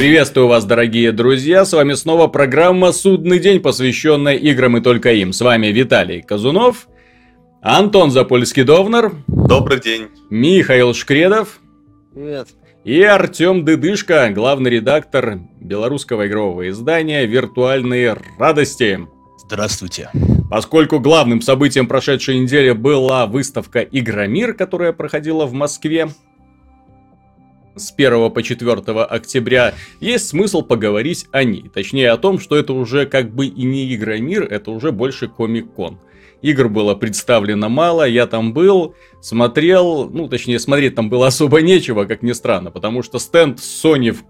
Приветствую вас, дорогие друзья, с вами снова программа «Судный день», посвященная играм и только им. С вами Виталий Казунов, Антон Запольский-Довнер. Добрый день. Михаил Шкредов. Привет. И Артем Дыдышко, главный редактор белорусского игрового издания «Виртуальные радости». Здравствуйте. Поскольку главным событием прошедшей недели была выставка «Игромир», которая проходила в Москве, с 1 по 4 октября, есть смысл поговорить о ней. Точнее о том, что это уже как бы и не Игромир, это уже больше Комик-кон. Игр было представлено мало, я там был, смотрел, ну точнее смотреть там было особо нечего, как ни странно, потому что стенд Sony в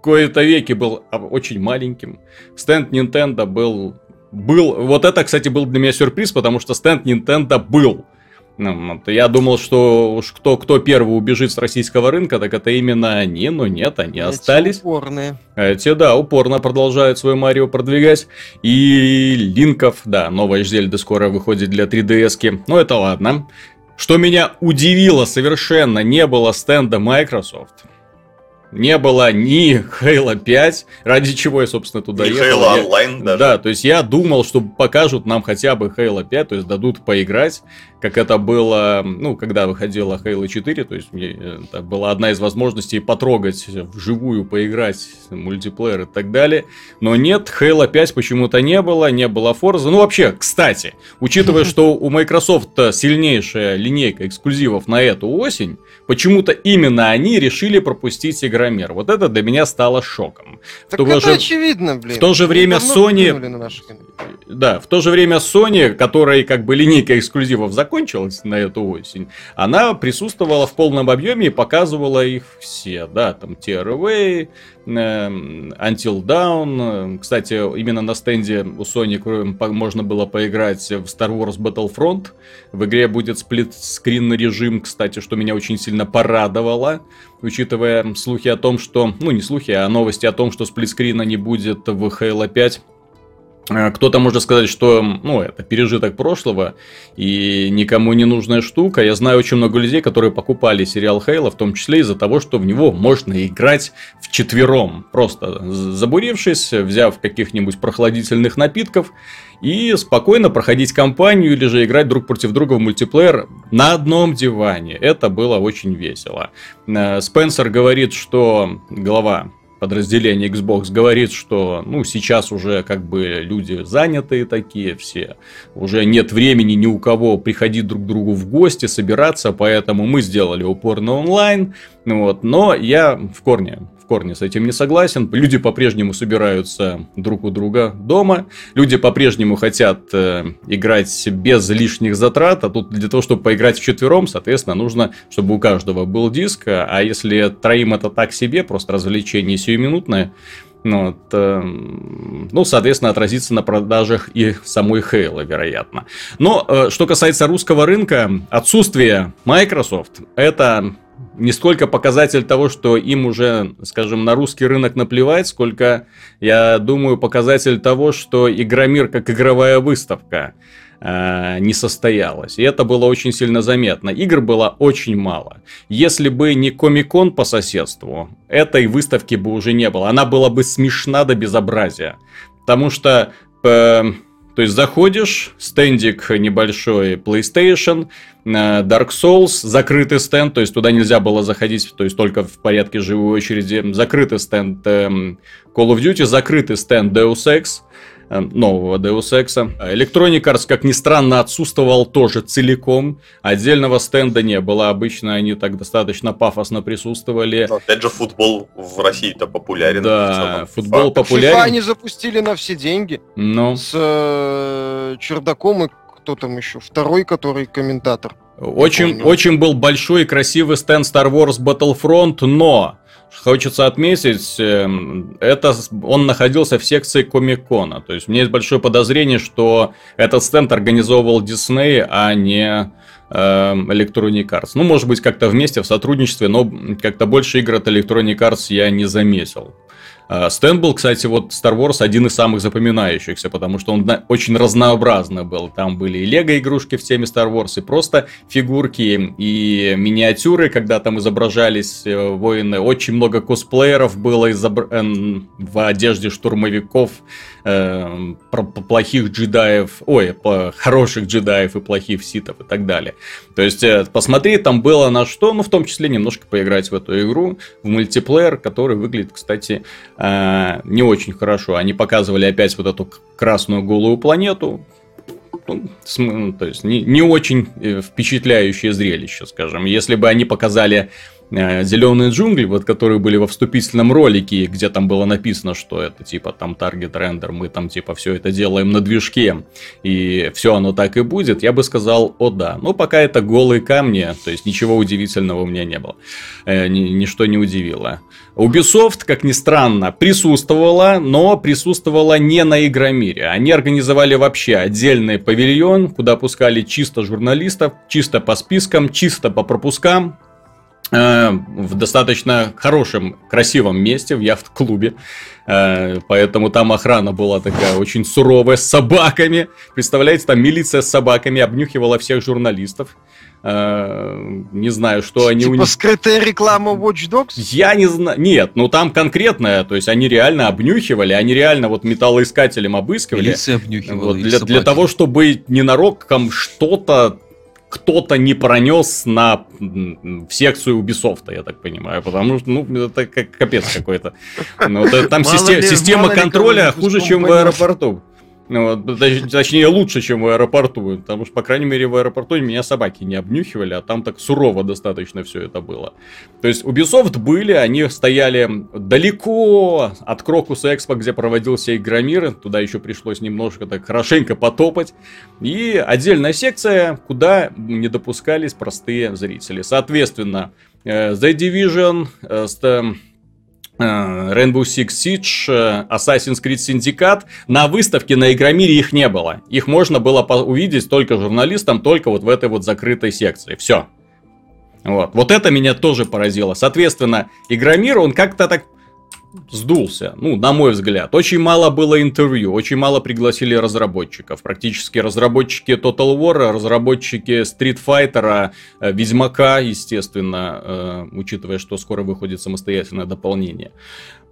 кои-то веке был очень маленьким, стенд Nintendo был был, вот это, кстати, был для меня сюрприз, потому что стенд Nintendo был. Ну, я думал, что уж кто, кто первый убежит с российского рынка, так это именно они, но нет, они Эти остались. упорные. Эти, да, упорно продолжают свой Марио продвигать. И Линков, да, новая Зельда скоро выходит для 3DS-ки. Ну, это ладно. Что меня удивило совершенно, не было стенда Microsoft не было ни Halo 5, ради чего я, собственно, туда ни ехал. Halo я... Online даже. Да, то есть я думал, что покажут нам хотя бы Halo 5, то есть дадут поиграть, как это было, ну, когда выходила Halo 4, то есть мне это была одна из возможностей потрогать вживую, поиграть, мультиплеер и так далее. Но нет, Halo 5 почему-то не было, не было Forza. Ну, вообще, кстати, учитывая, что у Microsoft сильнейшая линейка эксклюзивов на эту осень, почему-то именно они решили пропустить Игромир. Вот это для меня стало шоком. Так это же... очевидно, блин. В то же время Sony... Да, в то же время Sony, которая как бы линейка эксклюзивов закончилась на эту осень, она присутствовала в полном объеме и показывала их все, да, там TRW, Эм, Until Dawn. Кстати, именно на стенде у Sony можно было поиграть в Star Wars Battlefront. В игре будет сплит-скрин режим, кстати, что меня очень сильно порадовало, учитывая слухи о том, что... Ну, не слухи, а новости о том, что сплит-скрина не будет в Halo 5 Э, кто-то может сказать, что ну, это пережиток прошлого и никому не нужная штука. Я знаю очень много людей, которые покупали сериал Хейла, в том числе из-за того, что в него можно играть в четвером. Просто забурившись, взяв каких-нибудь прохладительных напитков и спокойно проходить кампанию или же играть друг против друга в мультиплеер на одном диване. Это было очень весело. Э, Спенсер говорит, что глава подразделение Xbox говорит, что ну сейчас уже как бы люди занятые такие все, уже нет времени ни у кого приходить друг к другу в гости, собираться, поэтому мы сделали упор на онлайн, вот, но я в корне в корне с этим не согласен. Люди по-прежнему собираются друг у друга дома. Люди по-прежнему хотят э, играть без лишних затрат. А тут для того, чтобы поиграть в четвером, соответственно, нужно, чтобы у каждого был диск. А если троим это так себе, просто развлечение сиюминутное, ну, вот, э, ну, соответственно, отразится на продажах и самой Halo, вероятно. Но, э, что касается русского рынка, отсутствие Microsoft, это не столько показатель того, что им уже, скажем, на русский рынок наплевать, сколько, я думаю, показатель того, что Игромир как игровая выставка э, не состоялась. И это было очень сильно заметно. Игр было очень мало. Если бы не Комикон по соседству, этой выставки бы уже не было. Она была бы смешна до безобразия. Потому что... Э, то есть заходишь, стендик небольшой PlayStation, э, Dark Souls, закрытый стенд, то есть туда нельзя было заходить, то есть только в порядке живой очереди, закрытый стенд эм, Call of Duty, закрытый стенд Deus Ex, нового Deus Ex. Electronic Arts, как ни странно, отсутствовал тоже целиком. Отдельного стенда не было. Обычно они так достаточно пафосно присутствовали. Но, опять же, футбол в России-то популярен. Да, футбол популярен. FIFA они запустили на все деньги. Ну. С э, чердаком и кто там еще? Второй, который комментатор. Очень, очень был большой и красивый стенд Star Wars Battlefront, но хочется отметить, эм, это он находился в секции Комикона. То есть у меня есть большое подозрение, что этот стенд организовывал Дисней, а не эм, Electronic Arts. Ну, может быть, как-то вместе, в сотрудничестве, но как-то больше игр от Electronic Arts я не заметил. А, стенд был, кстати, вот Star Wars один из самых запоминающихся, потому что он очень разнообразный был. Там были и лего-игрушки в теме Star Wars, и просто фигурки, и миниатюры, когда там изображались э, воины. Очень много косплееров было изобр... Эм, в одежде штурмовиков, э, плохих джедаев, ой, хороших джедаев и плохих ситов и так далее. То есть, э, посмотри, там было на что, ну, в том числе немножко поиграть в эту игру, в мультиплеер, который выглядит, кстати, э, не очень хорошо. Они показывали опять вот эту красную голую планету, ну, ну, то есть не, не очень э, впечатляющее зрелище, скажем. Если бы они показали зеленые джунгли, вот которые были во вступительном ролике, где там было написано, что это типа там таргет рендер, мы там типа все это делаем на движке, и все оно так и будет, я бы сказал, о да. Но пока это голые камни, то есть ничего удивительного у меня не было. Э, ни, ничто не удивило. Ubisoft, как ни странно, присутствовала, но присутствовала не на Игромире. Они организовали вообще отдельный павильон, куда пускали чисто журналистов, чисто по спискам, чисто по пропускам, Э, в достаточно хорошем, красивом месте, в яхт-клубе. Э, поэтому там охрана была такая очень суровая, с собаками. Представляете, там милиция с собаками обнюхивала всех журналистов. Э, не знаю, что они... Типа у них... скрытая реклама Watch Dogs? Я не знаю. Нет, ну там конкретная, то есть они реально обнюхивали, они реально вот металлоискателем обыскивали. Милиция обнюхивала. Вот, для, для того, чтобы ненароком что-то кто-то не пронес на в секцию Ubisoft, я так понимаю, потому что, ну, это как капец какой-то. Ну, там система, система контроля хуже, чем в аэропорту. Ну, вот, точнее, лучше, чем в аэропорту. Потому что, по крайней мере, в аэропорту меня собаки не обнюхивали, а там так сурово достаточно все это было. То есть, Ubisoft были, они стояли далеко от Крокуса Экспо, где проводился Игромир. Туда еще пришлось немножко так хорошенько потопать. И отдельная секция, куда не допускались простые зрители. Соответственно, э, The Division, э, Э, Rainbow Six Siege, э, Assassin's Creed Syndicate. На выставке на Игромире их не было. Их можно было увидеть только журналистам, только вот в этой вот закрытой секции. Все. Вот. вот это меня тоже поразило. Соответственно, Игромир, он как-то так сдулся, ну, на мой взгляд. Очень мало было интервью, очень мало пригласили разработчиков. Практически разработчики Total War, разработчики Street Fighter, э, Ведьмака, естественно, э, учитывая, что скоро выходит самостоятельное дополнение.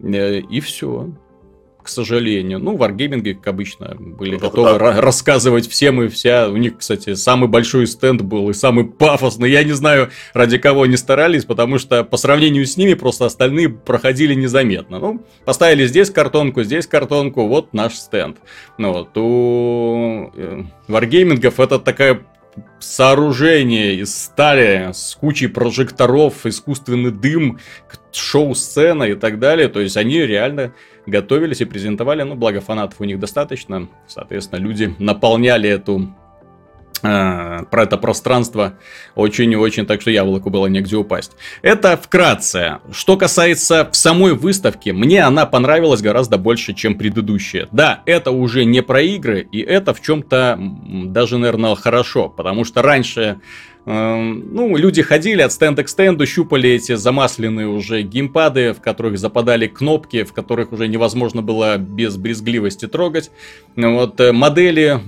Э, и все к сожалению. Ну, варгейминги, как обычно, были готовы рассказывать всем и вся. У них, кстати, самый большой стенд был и самый пафосный. Я не знаю, ради кого они старались, потому что по сравнению с ними просто остальные проходили незаметно. Ну, поставили здесь картонку, здесь картонку, вот наш стенд. Ну, вот, у варгеймингов это такая сооружение из стали с кучей прожекторов, искусственный дым, шоу-сцена и так далее. То есть они реально готовились и презентовали, ну, благо фанатов у них достаточно, соответственно, люди наполняли эту э, про это пространство очень и очень, так что яблоку было негде упасть. Это вкратце. Что касается самой выставки, мне она понравилась гораздо больше, чем предыдущая. Да, это уже не про игры, и это в чем-то даже, наверное, хорошо, потому что раньше ну, люди ходили от стенда к стенду, щупали эти замасленные уже геймпады, в которых западали кнопки, в которых уже невозможно было без брезгливости трогать. Вот э, модели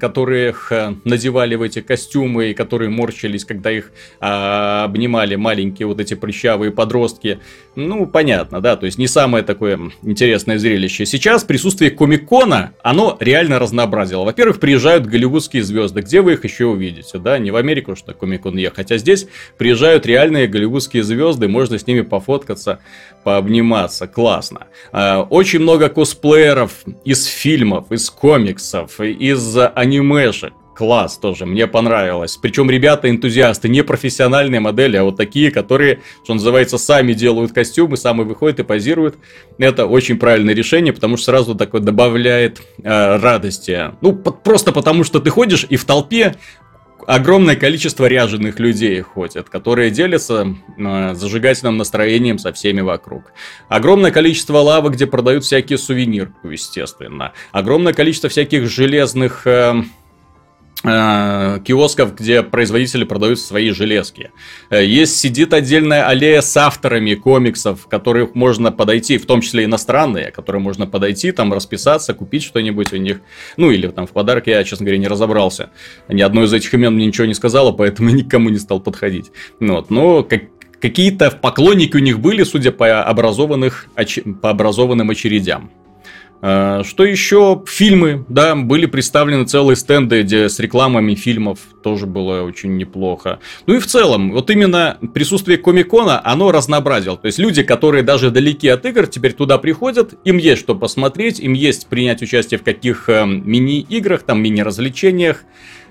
которых э, надевали в эти костюмы и которые морщились, когда их а, обнимали маленькие вот эти прыщавые подростки. Ну, понятно, да, то есть не самое такое интересное зрелище. Сейчас присутствие Комикона, оно реально разнообразило. Во-первых, приезжают голливудские звезды, где вы их еще увидите, да, не в Америку, что Комикон ехать, а здесь приезжают реальные голливудские звезды, можно с ними пофоткаться, пообниматься, классно. А, очень много косплееров из фильмов, из комиксов, из анимешек. Класс тоже, мне понравилось. Причем ребята энтузиасты, не профессиональные модели, а вот такие, которые, что называется, сами делают костюмы, сами выходят и позируют. Это очень правильное решение, потому что сразу такое добавляет э, радости. Ну, по- просто потому что ты ходишь и в толпе огромное количество ряженых людей ходят, которые делятся э, зажигательным настроением со всеми вокруг. Огромное количество лавок, где продают всякие сувениры, естественно. Огромное количество всяких железных... Э, киосков, где производители продают свои железки. Э, есть сидит отдельная аллея с авторами комиксов, которых можно подойти, в том числе иностранные, которые можно подойти, там расписаться, купить что-нибудь у них. Ну или там в подарок я, честно говоря, не разобрался. Ни одно из этих имен мне ничего не сказала, поэтому никому не стал подходить. Ну вот. Но как, какие-то поклонники у них были, судя по образованных, по образованным очередям. Э, что еще? Фильмы, да, были представлены целые стенды где с рекламами фильмов, тоже было очень неплохо. Ну и в целом, вот именно присутствие Комикона, оно разнообразило. То есть люди, которые даже далеки от игр, теперь туда приходят, им есть что посмотреть, им есть принять участие в каких э, мини-играх, там мини-развлечениях,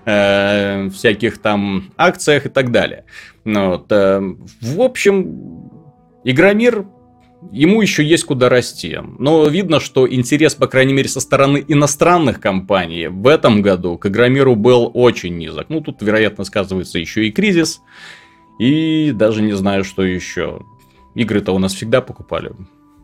э, всяких там акциях и так далее. Ну вот, э, в общем, Игромир ему еще есть куда расти. Но видно, что интерес, по крайней мере, со стороны иностранных компаний в этом году к Игромиру был очень низок. Ну, тут, вероятно, сказывается еще и кризис. И даже не знаю, что еще. Игры-то у нас всегда покупали.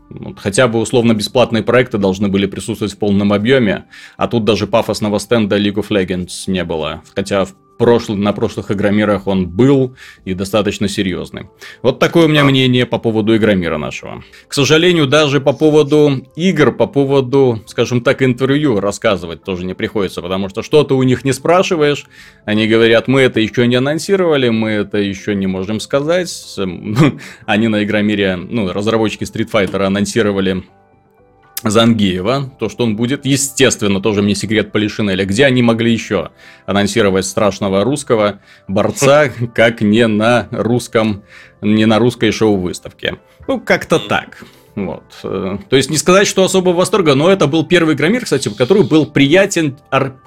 Вот, хотя бы условно бесплатные проекты должны были присутствовать в полном объеме, а тут даже пафосного стенда League of Legends не было. Хотя в прошлый, на прошлых Игромирах он был и достаточно серьезный. Вот такое у меня мнение по поводу Игромира нашего. К сожалению, даже по поводу игр, по поводу, скажем так, интервью рассказывать тоже не приходится, потому что что-то у них не спрашиваешь, они говорят, мы это еще не анонсировали, мы это еще не можем сказать. Они на Игромире, ну, разработчики Street Fighter анонсировали Зангиева, то, что он будет, естественно, тоже мне секрет Полишинеля, где они могли еще анонсировать страшного русского борца, как не на русском, не на русской шоу-выставке. Ну, как-то так. Вот. То есть не сказать, что особо восторга, но это был первый Громир, кстати, который был приятен,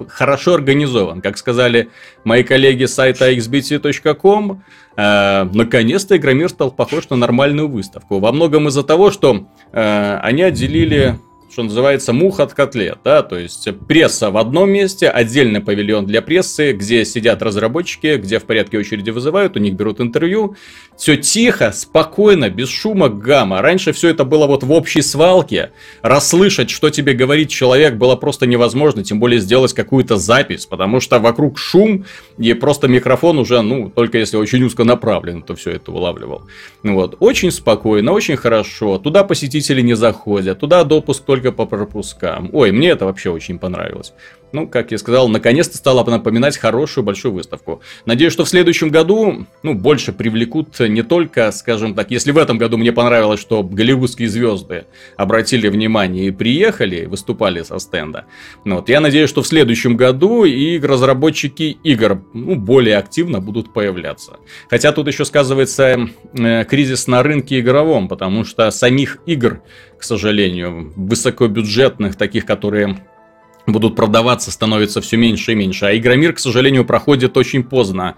хорошо организован. Как сказали мои коллеги с сайта xbt.com, э, наконец-то Игромир стал похож на нормальную выставку. Во многом из-за того, что э, они отделили что называется, мух от котлет, да, то есть пресса в одном месте, отдельный павильон для прессы, где сидят разработчики, где в порядке очереди вызывают, у них берут интервью, все тихо, спокойно, без шума, гамма. Раньше все это было вот в общей свалке, расслышать, что тебе говорит человек, было просто невозможно, тем более сделать какую-то запись, потому что вокруг шум, и просто микрофон уже, ну, только если очень узко направлен, то все это вылавливал. Вот, очень спокойно, очень хорошо, туда посетители не заходят, туда допуск только по пропускам. Ой, мне это вообще очень понравилось. Ну, как я сказал, наконец-то стало напоминать хорошую большую выставку. Надеюсь, что в следующем году, ну, больше привлекут не только, скажем так, если в этом году мне понравилось, что голливудские звезды обратили внимание и приехали, выступали со стенда. Ну, вот, я надеюсь, что в следующем году и разработчики игр ну, более активно будут появляться. Хотя тут еще сказывается э, кризис на рынке игровом, потому что самих игр, к сожалению, высокобюджетных, таких, которые будут продаваться, становится все меньше и меньше. А Игромир, к сожалению, проходит очень поздно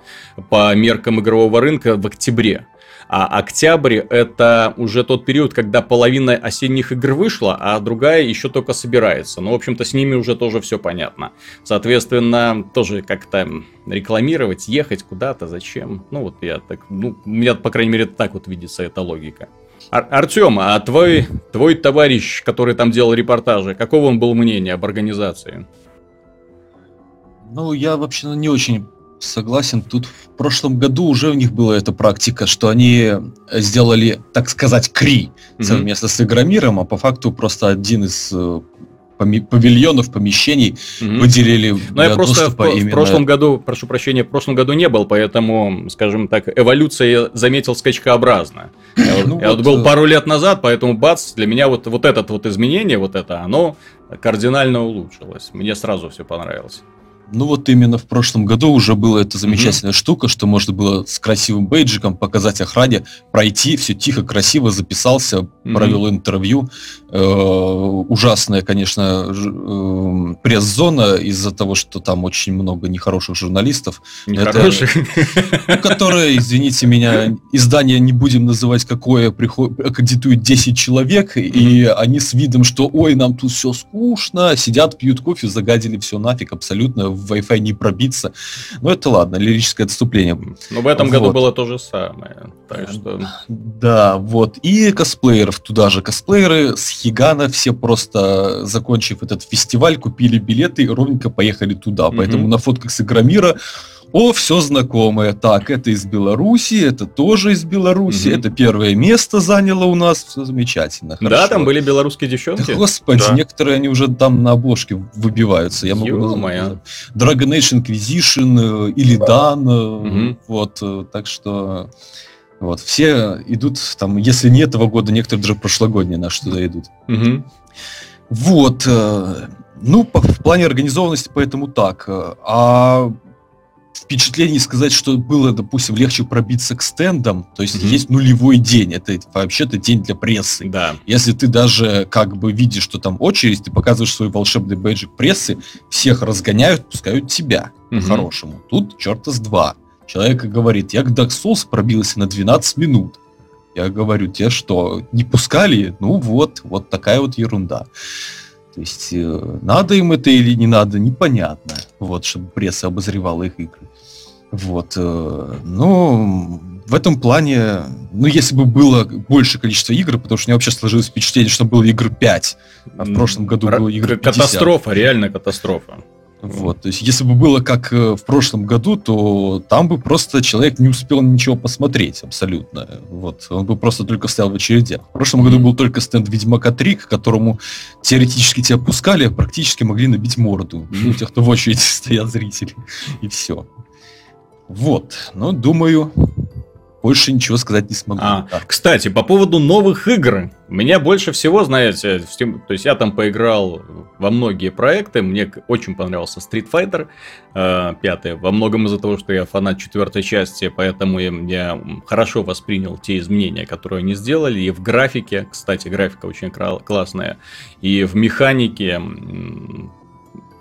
по меркам игрового рынка в октябре. А октябрь это уже тот период, когда половина осенних игр вышла, а другая еще только собирается. Ну, в общем-то, с ними уже тоже все понятно. Соответственно, тоже как-то рекламировать, ехать куда-то, зачем? Ну, вот я так, ну, у меня, по крайней мере, так вот видится эта логика. Ар- Артем, а твой, твой товарищ, который там делал репортажи, какого он был мнения об организации? Ну, я вообще не очень согласен. Тут в прошлом году уже у них была эта практика, что они сделали, так сказать, КРИ совместно mm-hmm. с Игромиром, а по факту просто один из э, павильонов, помещений mm-hmm. выделили Но ну, я просто в, именно... в прошлом году, прошу прощения, в прошлом году не был, поэтому, скажем так, эволюция заметил скачкообразно. Я, ну, я вот, вот был э, пару лет назад, поэтому бац, для меня вот, вот это вот изменение, вот это, оно кардинально улучшилось. Мне сразу все понравилось. Ну вот именно в прошлом году уже была эта замечательная mm-hmm. штука, что можно было с красивым бейджиком показать охране, пройти, все тихо, красиво записался, mm-hmm. провел интервью. Э, ужасная, конечно, э, пресс-зона из-за того, что там очень много нехороших журналистов. Нехороших? Ну, которые, извините меня, издание не будем называть какое, приход... аккредитует 10 человек, mm-hmm. и они с видом, что ой, нам тут все скучно, сидят, пьют кофе, загадили все нафиг абсолютно в Wi-Fi не пробиться. Ну, это ладно, лирическое отступление. Но в этом вот. году было то же самое. Так что... Да, вот. И косплееров туда же косплееры с Хигана, все просто, закончив этот фестиваль, купили билеты и ровненько поехали туда. Mm-hmm. Поэтому на фотках с Игромира о, все знакомое. Так, это из Беларуси, это тоже из Беларуси, угу. это первое место заняло у нас, все замечательно. Хорошо. Да, там были белорусские девчонки. Да, господи, да. некоторые они уже там на обложке выбиваются. Я могу назвать. Dragon Age Inquisition, Илидан, угу. вот, э, так что... Вот, все идут, там, если не этого года, некоторые даже прошлогодние наши туда идут. Угу. Вот, э, ну, по, в плане организованности поэтому так. Э, а впечатлений сказать, что было, допустим, легче пробиться к стендам, то есть mm-hmm. есть нулевой день, это вообще-то день для прессы. Да. Если ты даже как бы видишь, что там очередь, ты показываешь свой волшебный бейджик прессы, всех разгоняют, пускают тебя mm-hmm. по-хорошему. Тут черта с два. Человек говорит, я к Dark Souls пробился на 12 минут. Я говорю, те что, не пускали? Ну вот, вот такая вот ерунда. То есть э, надо им это или не надо, непонятно. Вот, чтобы пресса обозревала их игры. Вот. Э, но в этом плане, ну, если бы было больше количество игр, потому что у меня вообще сложилось впечатление, что было игр 5, а в прошлом году было игр 50. Катастрофа, реально катастрофа. Вот, то есть, если бы было как э, в прошлом году, то там бы просто человек не успел ничего посмотреть абсолютно. Вот, он бы просто только стоял в очереди. В прошлом году был только стенд Ведьмака 3, к которому теоретически тебя пускали, а практически могли набить морду. Ну, тех, кто в очереди стоят зрители. И все. Вот, ну, думаю, больше ничего сказать не смогу. А, да. Кстати, по поводу новых игр. Меня больше всего, знаете, Steam, то есть я там поиграл во многие проекты, мне очень понравился Street Fighter э, 5, во многом из-за того, что я фанат четвертой части, поэтому я, я хорошо воспринял те изменения, которые они сделали, и в графике, кстати, графика очень классная, и в механике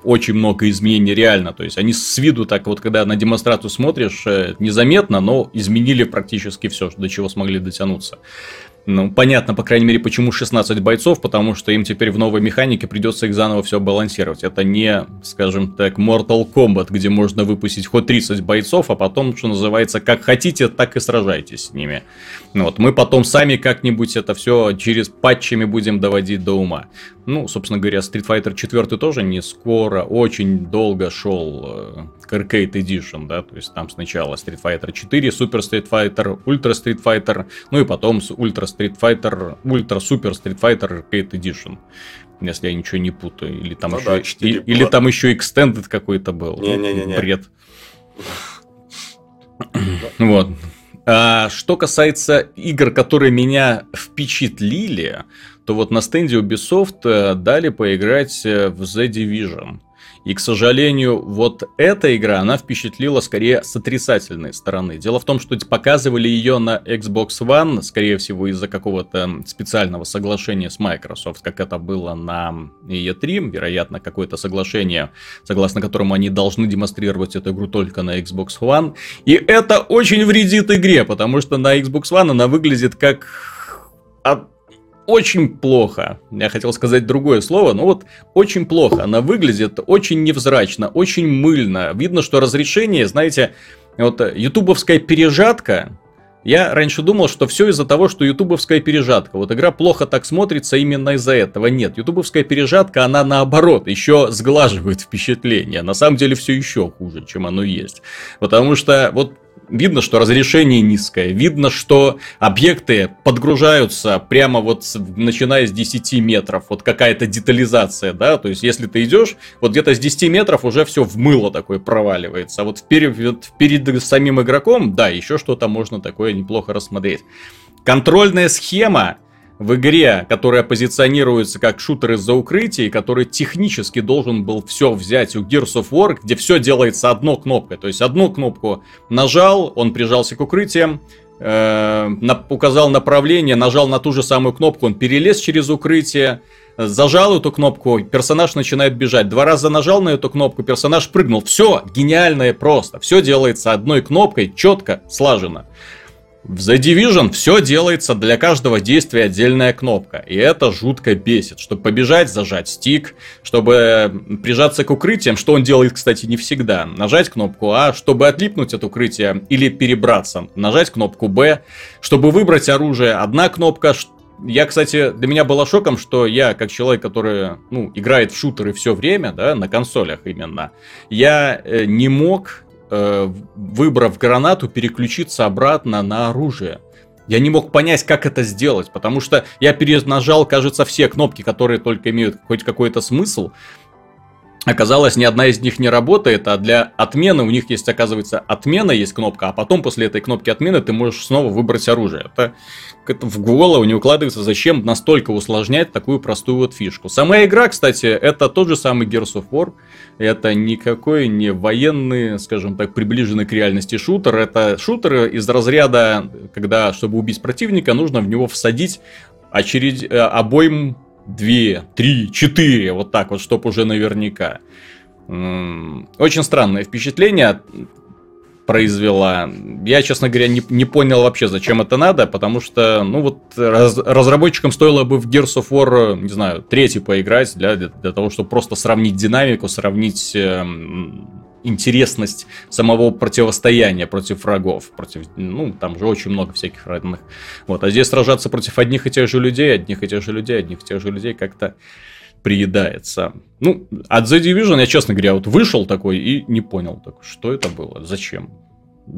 очень много изменений реально. То есть они с виду так вот, когда на демонстрацию смотришь, э, незаметно, но изменили практически все, до чего смогли дотянуться. Ну, понятно, по крайней мере, почему 16 бойцов, потому что им теперь в новой механике придется их заново все балансировать. Это не, скажем так, Mortal Kombat, где можно выпустить хоть 30 бойцов, а потом, что называется, как хотите, так и сражайтесь с ними. Ну вот, мы потом сами как-нибудь это все через патчами будем доводить до ума. Ну, собственно говоря, Street Fighter 4 тоже не скоро, очень долго шел э, к Arcade Edition, да, то есть там сначала Street Fighter 4, Super Street Fighter, Ultra Street Fighter, ну и потом Ultra Street Fighter, Ultra Super Street Fighter Arcade Edition если я ничего не путаю. Или там, ну, еще, да, и, или там еще Extended какой-то был. Не-не-не. Бред. Вот. А что касается игр, которые меня впечатлили, то вот на стенде Ubisoft э, дали поиграть э, в The Division. И, к сожалению, вот эта игра, она впечатлила скорее с отрицательной стороны. Дело в том, что показывали ее на Xbox One, скорее всего, из-за какого-то специального соглашения с Microsoft, как это было на E3, вероятно, какое-то соглашение, согласно которому они должны демонстрировать эту игру только на Xbox One. И это очень вредит игре, потому что на Xbox One она выглядит как очень плохо. Я хотел сказать другое слово, но вот очень плохо. Она выглядит очень невзрачно, очень мыльно. Видно, что разрешение, знаете, вот ютубовская пережатка, я раньше думал, что все из-за того, что ютубовская пережатка. Вот игра плохо так смотрится именно из-за этого. Нет, ютубовская пережатка, она наоборот, еще сглаживает впечатление. На самом деле все еще хуже, чем оно есть. Потому что вот Видно, что разрешение низкое. Видно, что объекты подгружаются прямо вот начиная с 10 метров. Вот какая-то детализация, да. То есть, если ты идешь, вот где-то с 10 метров уже все в мыло такое проваливается. А вот перед, перед самим игроком, да, еще что-то можно такое неплохо рассмотреть. Контрольная схема в игре, которая позиционируется как шутер из-за укрытий, который технически должен был все взять у Gears of War, где все делается одной кнопкой. То есть одну кнопку нажал, он прижался к укрытиям, э, указал направление, нажал на ту же самую кнопку, он перелез через укрытие, зажал эту кнопку, персонаж начинает бежать. Два раза нажал на эту кнопку, персонаж прыгнул. Все гениально и просто. Все делается одной кнопкой, четко, слаженно. В The Division все делается для каждого действия отдельная кнопка. И это жутко бесит. Чтобы побежать, зажать стик. Чтобы прижаться к укрытиям, что он делает, кстати, не всегда. Нажать кнопку А. Чтобы отлипнуть от укрытия или перебраться, нажать кнопку Б. Чтобы выбрать оружие, одна кнопка я, кстати, для меня было шоком, что я, как человек, который, ну, играет в шутеры все время, да, на консолях именно, я э, не мог, выбрав гранату, переключиться обратно на оружие. Я не мог понять, как это сделать, потому что я перенажал, кажется, все кнопки, которые только имеют хоть какой-то смысл, Оказалось, ни одна из них не работает, а для отмены у них есть, оказывается, отмена есть кнопка, а потом после этой кнопки отмены ты можешь снова выбрать оружие. Это, это в голову не укладывается, зачем настолько усложнять такую простую вот фишку. Сама игра, кстати, это тот же самый Gears of War. Это никакой не военный, скажем так, приближенный к реальности шутер. Это шутер из разряда, когда, чтобы убить противника, нужно в него всадить очередь, э, обоим две, три, четыре, вот так вот, чтоб уже наверняка. Очень странное впечатление произвела. Я, честно говоря, не, не понял вообще, зачем это надо, потому что, ну вот, раз, разработчикам стоило бы в Gears of War, не знаю, третий поиграть, для, для, для того, чтобы просто сравнить динамику, сравнить э, интересность самого противостояния против врагов. Против, ну, там же очень много всяких разных. Вот, а здесь сражаться против одних и тех же людей, одних и тех же людей, одних и тех же людей как-то приедается. Ну, от The Division я, честно говоря, вот вышел такой и не понял, так, что это было, зачем.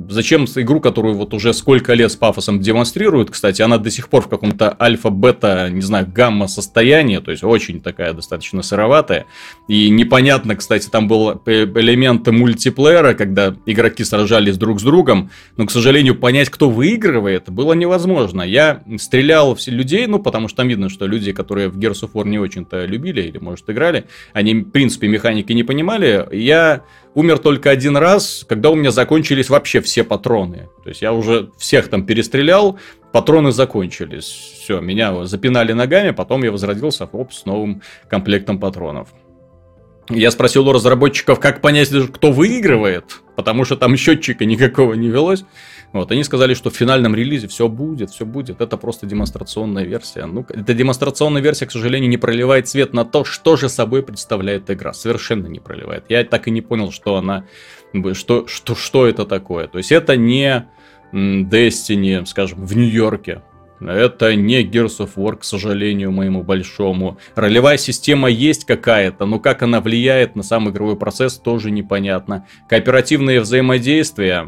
Зачем игру, которую вот уже сколько лет с пафосом демонстрируют, кстати, она до сих пор в каком-то альфа-бета, не знаю, гамма состоянии, то есть очень такая достаточно сыроватая. И непонятно, кстати, там был элемент мультиплеера, когда игроки сражались друг с другом, но, к сожалению, понять, кто выигрывает, было невозможно. Я стрелял в людей, ну, потому что там видно, что люди, которые в Gears of War не очень-то любили или, может, играли, они, в принципе, механики не понимали. Я умер только один раз, когда у меня закончились вообще все патроны. То есть я уже всех там перестрелял, патроны закончились. Все, меня запинали ногами, потом я возродился оп, с новым комплектом патронов. Я спросил у разработчиков, как понять, кто выигрывает, потому что там счетчика никакого не велось. Вот, они сказали, что в финальном релизе все будет, все будет. Это просто демонстрационная версия. Ну, эта демонстрационная версия, к сожалению, не проливает свет на то, что же собой представляет игра. Совершенно не проливает. Я так и не понял, что она, что, что, что это такое. То есть это не Destiny, скажем, в Нью-Йорке. Это не Gears of War, к сожалению, моему большому. Ролевая система есть какая-то, но как она влияет на сам игровой процесс, тоже непонятно. Кооперативные взаимодействия,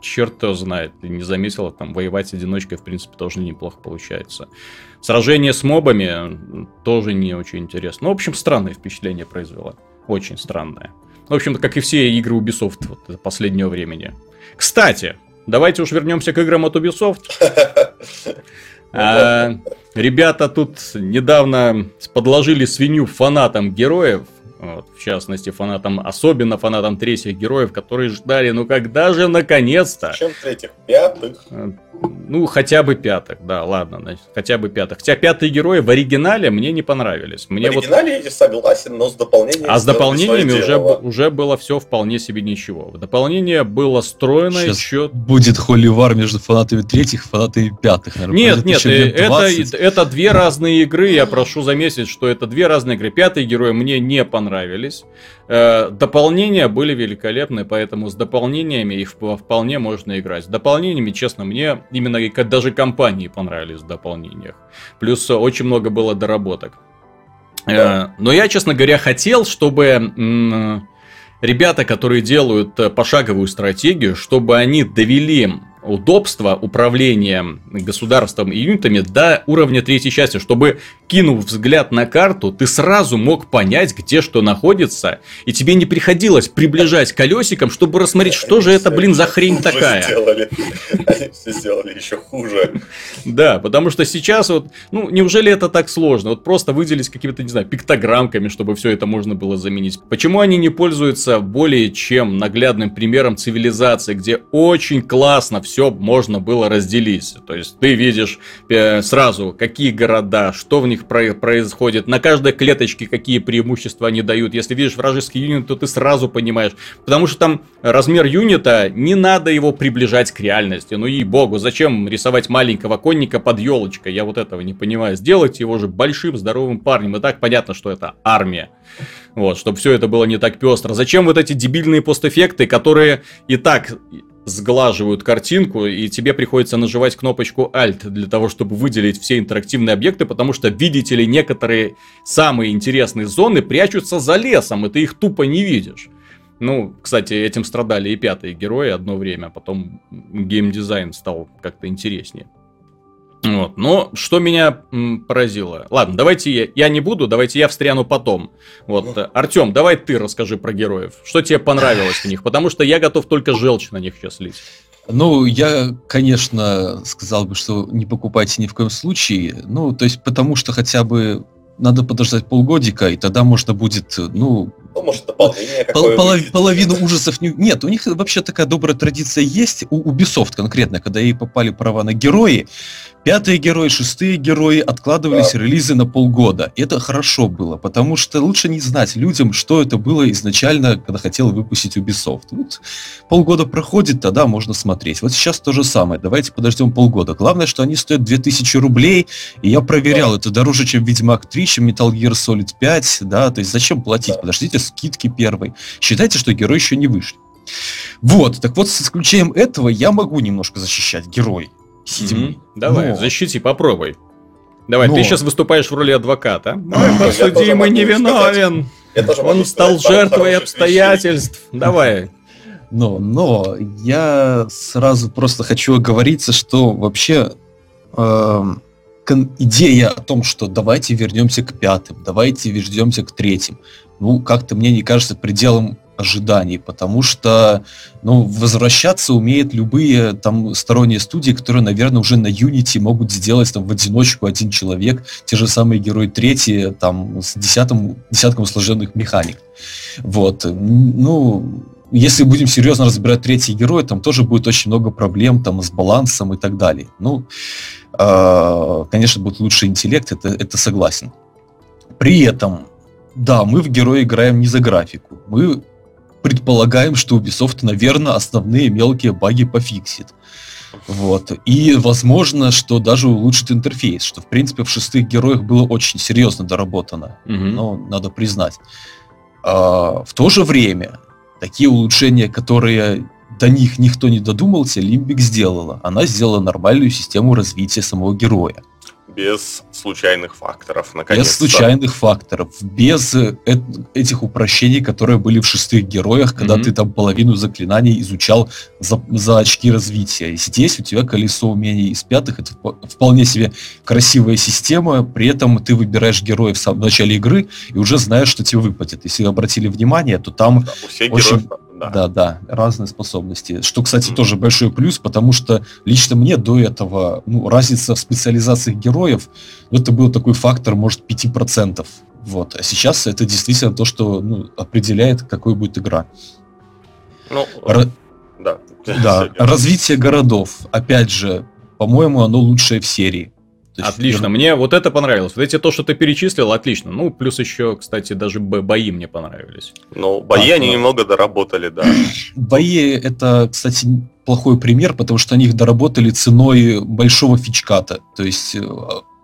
черт его знает, ты не заметила, там воевать одиночкой, в принципе, тоже неплохо получается. Сражение с мобами тоже не очень интересно. Ну, в общем, странное впечатление произвело. Очень странное. В общем-то, как и все игры Ubisoft вот, последнего времени. Кстати, давайте уж вернемся к играм от Ubisoft. А, ребята тут недавно подложили свинью фанатам героев вот, в частности, фанатам, особенно фанатам третьих героев, которые ждали, ну когда же наконец-то? Чем третьих? Пятых? Э, ну, хотя бы пятых, да, ладно, значит, хотя бы пятых. Хотя пятые герои в оригинале мне не понравились. Мне в оригинале вот... я согласен, но с дополнениями... А с дополнениями уже, уже было все вполне себе ничего. Дополнение было стройно Сейчас еще... будет холивар между фанатами третьих и фанатами пятых, наверное. Нет, нет, это, это две разные игры, я прошу заметить, что это две разные игры. Пятые герои мне не понравились понравились. Э, дополнения были великолепны, поэтому с дополнениями их вполне можно играть. С дополнениями, честно, мне именно даже компании понравились в дополнениях. Плюс очень много было доработок. Э, да. Но я, честно говоря, хотел, чтобы ребята, которые делают э, пошаговую стратегию, чтобы они довели удобства управления государством и юнитами до уровня третьей части, чтобы, кинув взгляд на карту, ты сразу мог понять, где что находится, и тебе не приходилось приближать колесиком, чтобы рассмотреть, что же это, блин, за хрень такая. Сделали. Они все сделали еще хуже. Да, потому что сейчас вот, ну, неужели это так сложно? Вот просто выделить какими-то, не знаю, пиктограммками, чтобы все это можно было заменить. Почему они не пользуются более чем наглядным примером цивилизации, где очень классно все можно было разделить. То есть ты видишь э, сразу, какие города, что в них происходит, на каждой клеточке какие преимущества они дают. Если видишь вражеский юнит, то ты сразу понимаешь. Потому что там размер юнита, не надо его приближать к реальности. Ну и богу, зачем рисовать маленького конника под елочкой? Я вот этого не понимаю. Сделать его же большим, здоровым парнем. И так понятно, что это армия. Вот, чтобы все это было не так пестро. Зачем вот эти дебильные постэффекты, которые и так сглаживают картинку, и тебе приходится нажимать кнопочку Alt для того, чтобы выделить все интерактивные объекты, потому что, видите ли, некоторые самые интересные зоны прячутся за лесом, и ты их тупо не видишь. Ну, кстати, этим страдали и пятые герои одно время, а потом геймдизайн стал как-то интереснее. Вот. Но что меня м, поразило. Ладно, давайте я, я не буду, давайте я встряну потом. Вот, ну. Артем, давай ты расскажи про героев. Что тебе понравилось в них? Потому что я готов только желчь на них сейчас лить. Ну, я, конечно, сказал бы, что не покупайте ни в коем случае. Ну, то есть, потому что хотя бы надо подождать полгодика, и тогда можно будет, ну... Ну, может, дополнение пол, полов, Половину ужасов не... Нет, у них вообще такая добрая традиция есть, у Ubisoft конкретно, когда ей попали права на герои, Пятые герои, шестые герои откладывались да. релизы на полгода. И это хорошо было, потому что лучше не знать людям, что это было изначально, когда хотел выпустить Ubisoft. Вот полгода проходит, тогда можно смотреть. Вот сейчас то же самое. Давайте подождем полгода. Главное, что они стоят 2000 рублей, и я проверял, да. это дороже, чем Ведьмак 3, чем Metal Gear Solid 5, да, то есть зачем платить? Да. Подождите скидки первой. Считайте, что герои еще не вышли. Вот, так вот, с исключением этого я могу немножко защищать герой седьмой. Mm-hmm. Давай, Но... защити, попробуй. Давай, Но... ты сейчас выступаешь в роли адвоката. Мой подсудимый невиновен. Он стал жертвой обстоятельств. Давай. Но, но я сразу просто хочу оговориться, что вообще э, идея о том, что давайте вернемся к пятым, давайте вернемся к третьим, ну, как-то мне не кажется пределом ожиданий, потому что, ну, возвращаться умеют любые там сторонние студии, которые, наверное, уже на Unity могут сделать там в одиночку один человек, те же самые герои третьи, там, с десятым, десятком сложенных механик. Вот, ну, если будем серьезно разбирать третий герой, там тоже будет очень много проблем там с балансом и так далее. Ну, э, конечно, будет лучший интеллект, это, это согласен. При этом, да, мы в героя играем не за графику. Мы предполагаем, что Ubisoft, наверное, основные мелкие баги пофиксит. Вот. И возможно, что даже улучшит интерфейс, что в принципе в шестых героях было очень серьезно доработано. Угу. Но надо признать. А, в то же время, такие улучшения, которые до них никто не додумался, Limbic сделала. Она сделала нормальную систему развития самого героя без случайных факторов, наконец Без случайных факторов, без э этих упрощений, которые были в шестых героях, когда mm-hmm. ты там половину заклинаний изучал за, за очки развития. И здесь у тебя колесо умений из пятых, это вполне себе красивая система, при этом ты выбираешь героев в начале игры и уже знаешь, что тебе выпадет. Если обратили внимание, то там да, у всех очень... героев да. да, да, разные способности. Что, кстати, тоже большой плюс, потому что лично мне до этого ну, разница в специализациях героев, ну, это был такой фактор, может, 5%. Вот. А сейчас это действительно то, что ну, определяет, какой будет игра. Ну, Р... да. Да, развитие городов. Опять же, по-моему, оно лучшее в серии. Отлично, мне вот это понравилось. Вот эти то, что ты перечислил, отлично. Ну, плюс еще, кстати, даже бои мне понравились. Ну, бои а, они да. немного доработали, да. Бои это, кстати, плохой пример, потому что они их доработали ценой большого фичката. То есть э,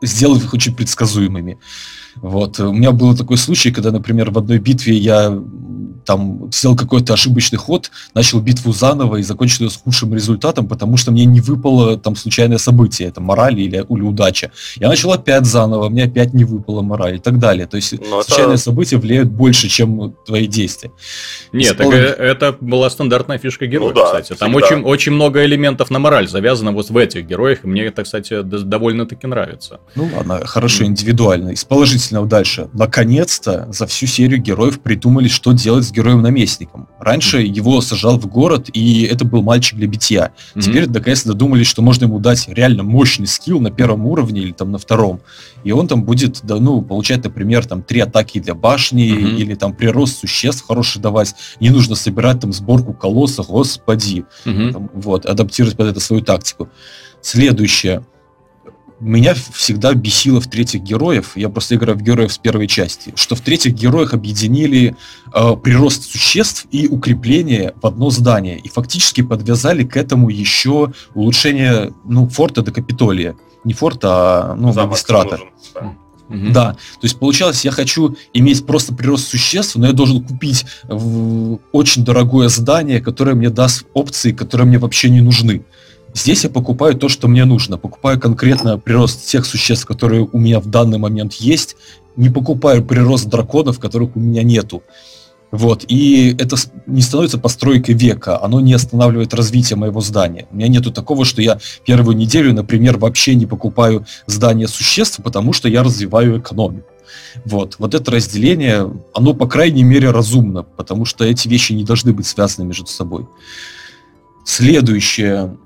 сделав их очень предсказуемыми. Вот. У меня был такой случай, когда, например, в одной битве я там сделал какой-то ошибочный ход, начал битву заново и закончил ее с худшим результатом, потому что мне не выпало там случайное событие, это мораль или, или удача. Я начал опять заново, мне опять не выпало мораль и так далее. То есть Но случайные это... события влияют больше, чем твои действия. Нет, так, это была стандартная фишка героя, ну, да, кстати. Там очень, очень много элементов на мораль завязано вот в этих героях, и мне это, кстати, довольно-таки нравится. Ну ладно, хорошо, индивидуально. Из положительного дальше. Наконец-то за всю серию героев придумали, что делать с героем-наместником. Раньше mm-hmm. его сажал в город, и это был мальчик для битья. Mm-hmm. Теперь наконец-то додумались, что можно ему дать реально мощный скилл на первом уровне или там на втором. И он там будет, да, ну, получать, например, там три атаки для башни, mm-hmm. или там прирост существ хороший давать. Не нужно собирать там сборку колосса, господи. Mm-hmm. Там, вот, адаптировать под это свою тактику. Следующее меня всегда бесило в третьих героев, я просто играю в героев с первой части, что в третьих героях объединили э, прирост существ и укрепление в одно здание, и фактически подвязали к этому еще улучшение ну, форта до Капитолия. Не форта, а ну, магистрата. Угу. Да, то есть получалось, я хочу иметь просто прирост существ, но я должен купить очень дорогое здание, которое мне даст опции, которые мне вообще не нужны. Здесь я покупаю то, что мне нужно. Покупаю конкретно прирост тех существ, которые у меня в данный момент есть. Не покупаю прирост драконов, которых у меня нету. Вот, и это не становится постройкой века, оно не останавливает развитие моего здания. У меня нету такого, что я первую неделю, например, вообще не покупаю здания существ, потому что я развиваю экономику. Вот, вот это разделение, оно, по крайней мере, разумно, потому что эти вещи не должны быть связаны между собой. Следующее.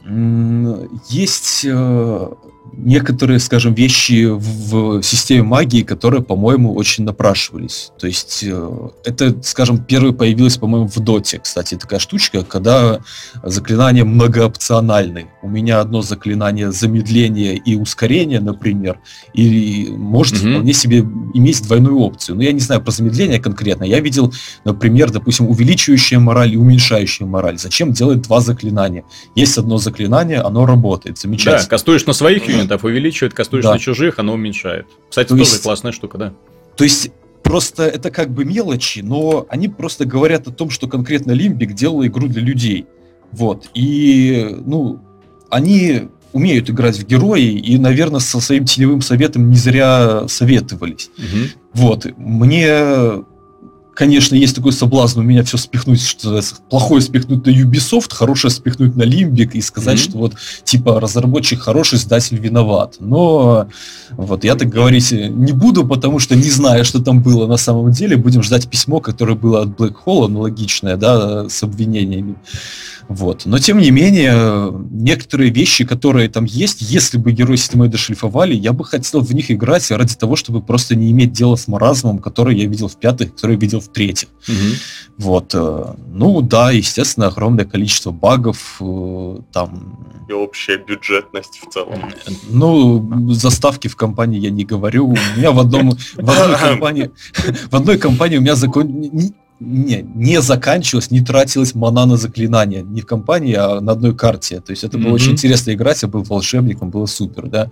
Есть э, некоторые, скажем, вещи в системе магии, которые, по-моему, очень напрашивались. То есть э, это, скажем, первый появилось, по-моему, в Доте, кстати, такая штучка, когда заклинания многоопциональны. У меня одно заклинание замедления и ускорения, например, и может mm-hmm. вполне себе иметь двойную опцию. Но я не знаю про замедление конкретно. Я видел, например, допустим, увеличивающая мораль и уменьшающая мораль. Зачем делать два заклинания? Есть одно заклинание, оно работает. Замечательно. Да, кастуешь на своих юнитов увеличивает, кастуешь да. на чужих, оно уменьшает. Кстати, То тоже есть... классная штука, да. То есть просто это как бы мелочи, но они просто говорят о том, что конкретно Лимбик делал игру для людей. Вот. И, ну, они умеют играть в герои и, наверное, со своим теневым советом не зря советовались. Угу. Вот. Мне конечно, есть такой соблазн у меня все спихнуть, что плохое спихнуть на Ubisoft, хорошее спихнуть на Limbic и сказать, mm-hmm. что вот типа разработчик хороший, издатель виноват. Но вот я так говорить не буду, потому что не знаю, что там было на самом деле. Будем ждать письмо, которое было от Black Hole, аналогичное, да, с обвинениями. Вот. Но тем не менее, некоторые вещи, которые там есть, если бы герои системы дошлифовали, я бы хотел в них играть ради того, чтобы просто не иметь дела с маразмом, который я видел в пятых, который я видел в третьих. Угу. Вот. Э, ну да, естественно, огромное количество багов э, там. И общая бюджетность в целом. Ну, заставки в компании я не говорю. У меня в одном в одной компании в одной компании у меня закон не, не заканчивалась, не тратилась мана на заклинания. Не в компании, а на одной карте. То есть это mm-hmm. было очень интересно играть, я был волшебником, было супер, да.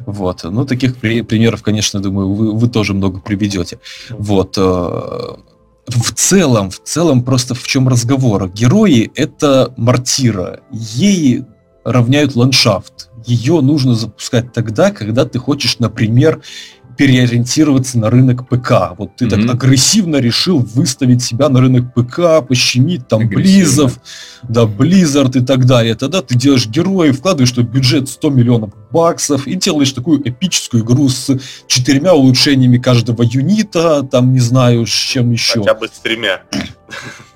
Вот. Ну, таких при- примеров, конечно, думаю, вы, вы тоже много приведете. Вот. Э, в целом, в целом просто в чем разговор? Герои — это мартира. Ей равняют ландшафт. Ее нужно запускать тогда, когда ты хочешь, например, переориентироваться на рынок ПК. Вот ты mm-hmm. так агрессивно решил выставить себя на рынок ПК, пощемить там Близов, да, Blizzard и так далее. Тогда ты делаешь героев, вкладываешь что бюджет 100 миллионов баксов и делаешь такую эпическую игру с четырьмя улучшениями каждого юнита, там не знаю, с чем еще. Хотя бы с тремя.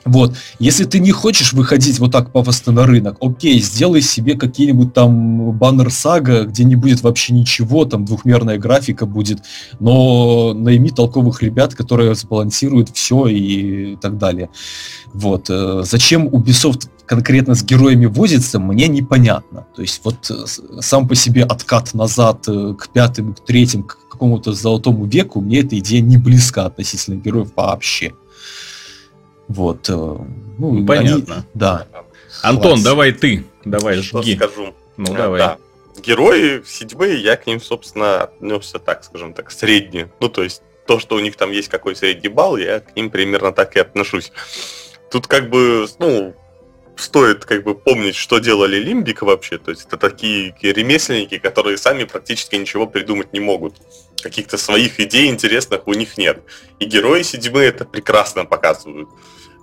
Вот. Если ты не хочешь выходить вот так пафосно на рынок, окей, сделай себе какие-нибудь там баннер сага, где не будет вообще ничего, там двухмерная графика будет, но найми толковых ребят, которые сбалансируют все и так далее. Вот. Э, зачем Ubisoft конкретно с героями возится, мне непонятно. То есть вот э, сам по себе откат назад э, к пятым, к третьим, к какому-то золотому веку, мне эта идея не близка относительно героев вообще. Вот. Э, ну, Понятно. Они, да. Антон, Класс. давай ты. Давай, Что жги. скажу? Ну, а, давай. Да. Герои седьмые, я к ним, собственно, отнесся так, скажем так, средне. Ну, то есть, то, что у них там есть какой средний балл, я к ним примерно так и отношусь. Тут как бы, ну, стоит как бы помнить, что делали Лимбик вообще. То есть это такие ремесленники, которые сами практически ничего придумать не могут. Каких-то своих идей интересных у них нет. И герои седьмые это прекрасно показывают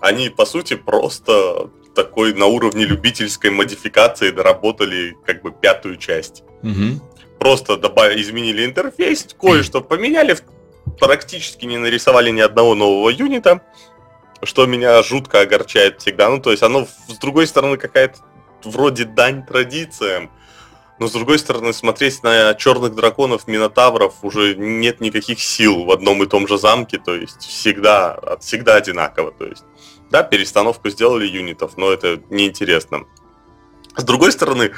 они, по сути, просто такой на уровне любительской модификации доработали как бы пятую часть. Угу. Просто добавили, изменили интерфейс, кое-что поменяли, практически не нарисовали ни одного нового юнита, что меня жутко огорчает всегда. Ну, то есть оно, с другой стороны, какая-то вроде дань традициям, но с другой стороны, смотреть на черных драконов, минотавров уже нет никаких сил в одном и том же замке, то есть всегда, всегда одинаково. То есть да, перестановку сделали юнитов, но это неинтересно. С другой стороны,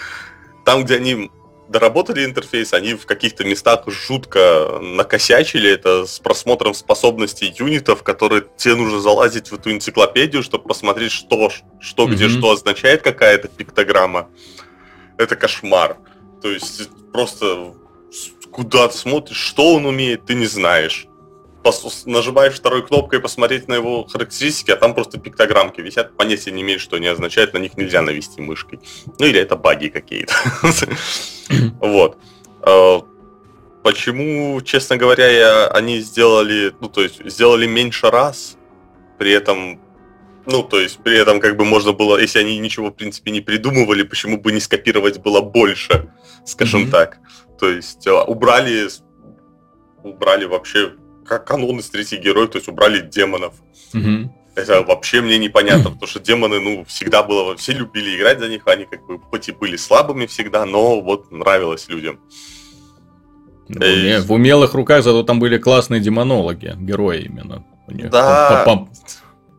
там, где они доработали интерфейс, они в каких-то местах жутко накосячили это с просмотром способностей юнитов, которые тебе нужно залазить в эту энциклопедию, чтобы посмотреть, что, что mm-hmm. где что означает какая-то пиктограмма. Это кошмар. То есть просто куда ты смотришь, что он умеет, ты не знаешь. Нажимаешь второй кнопкой посмотреть на его характеристики, а там просто пиктограммки висят, понятия не имеешь, что они означают, на них нельзя навести мышкой. Ну или это баги какие-то. Вот. Э, почему, честно говоря, я, они сделали, ну то есть сделали меньше раз, при этом ну, то есть, при этом, как бы можно было, если они ничего, в принципе, не придумывали, почему бы не скопировать было больше, скажем mm-hmm. так. То есть, э, убрали, убрали вообще как канон из третьих героев, то есть, убрали демонов. Mm-hmm. Это вообще мне непонятно, потому что демоны, ну, всегда было, все любили играть за них, они как бы хоть и были слабыми всегда, но вот нравилось людям. В, уме, в умелых руках зато там были классные демонологи, герои именно. Да.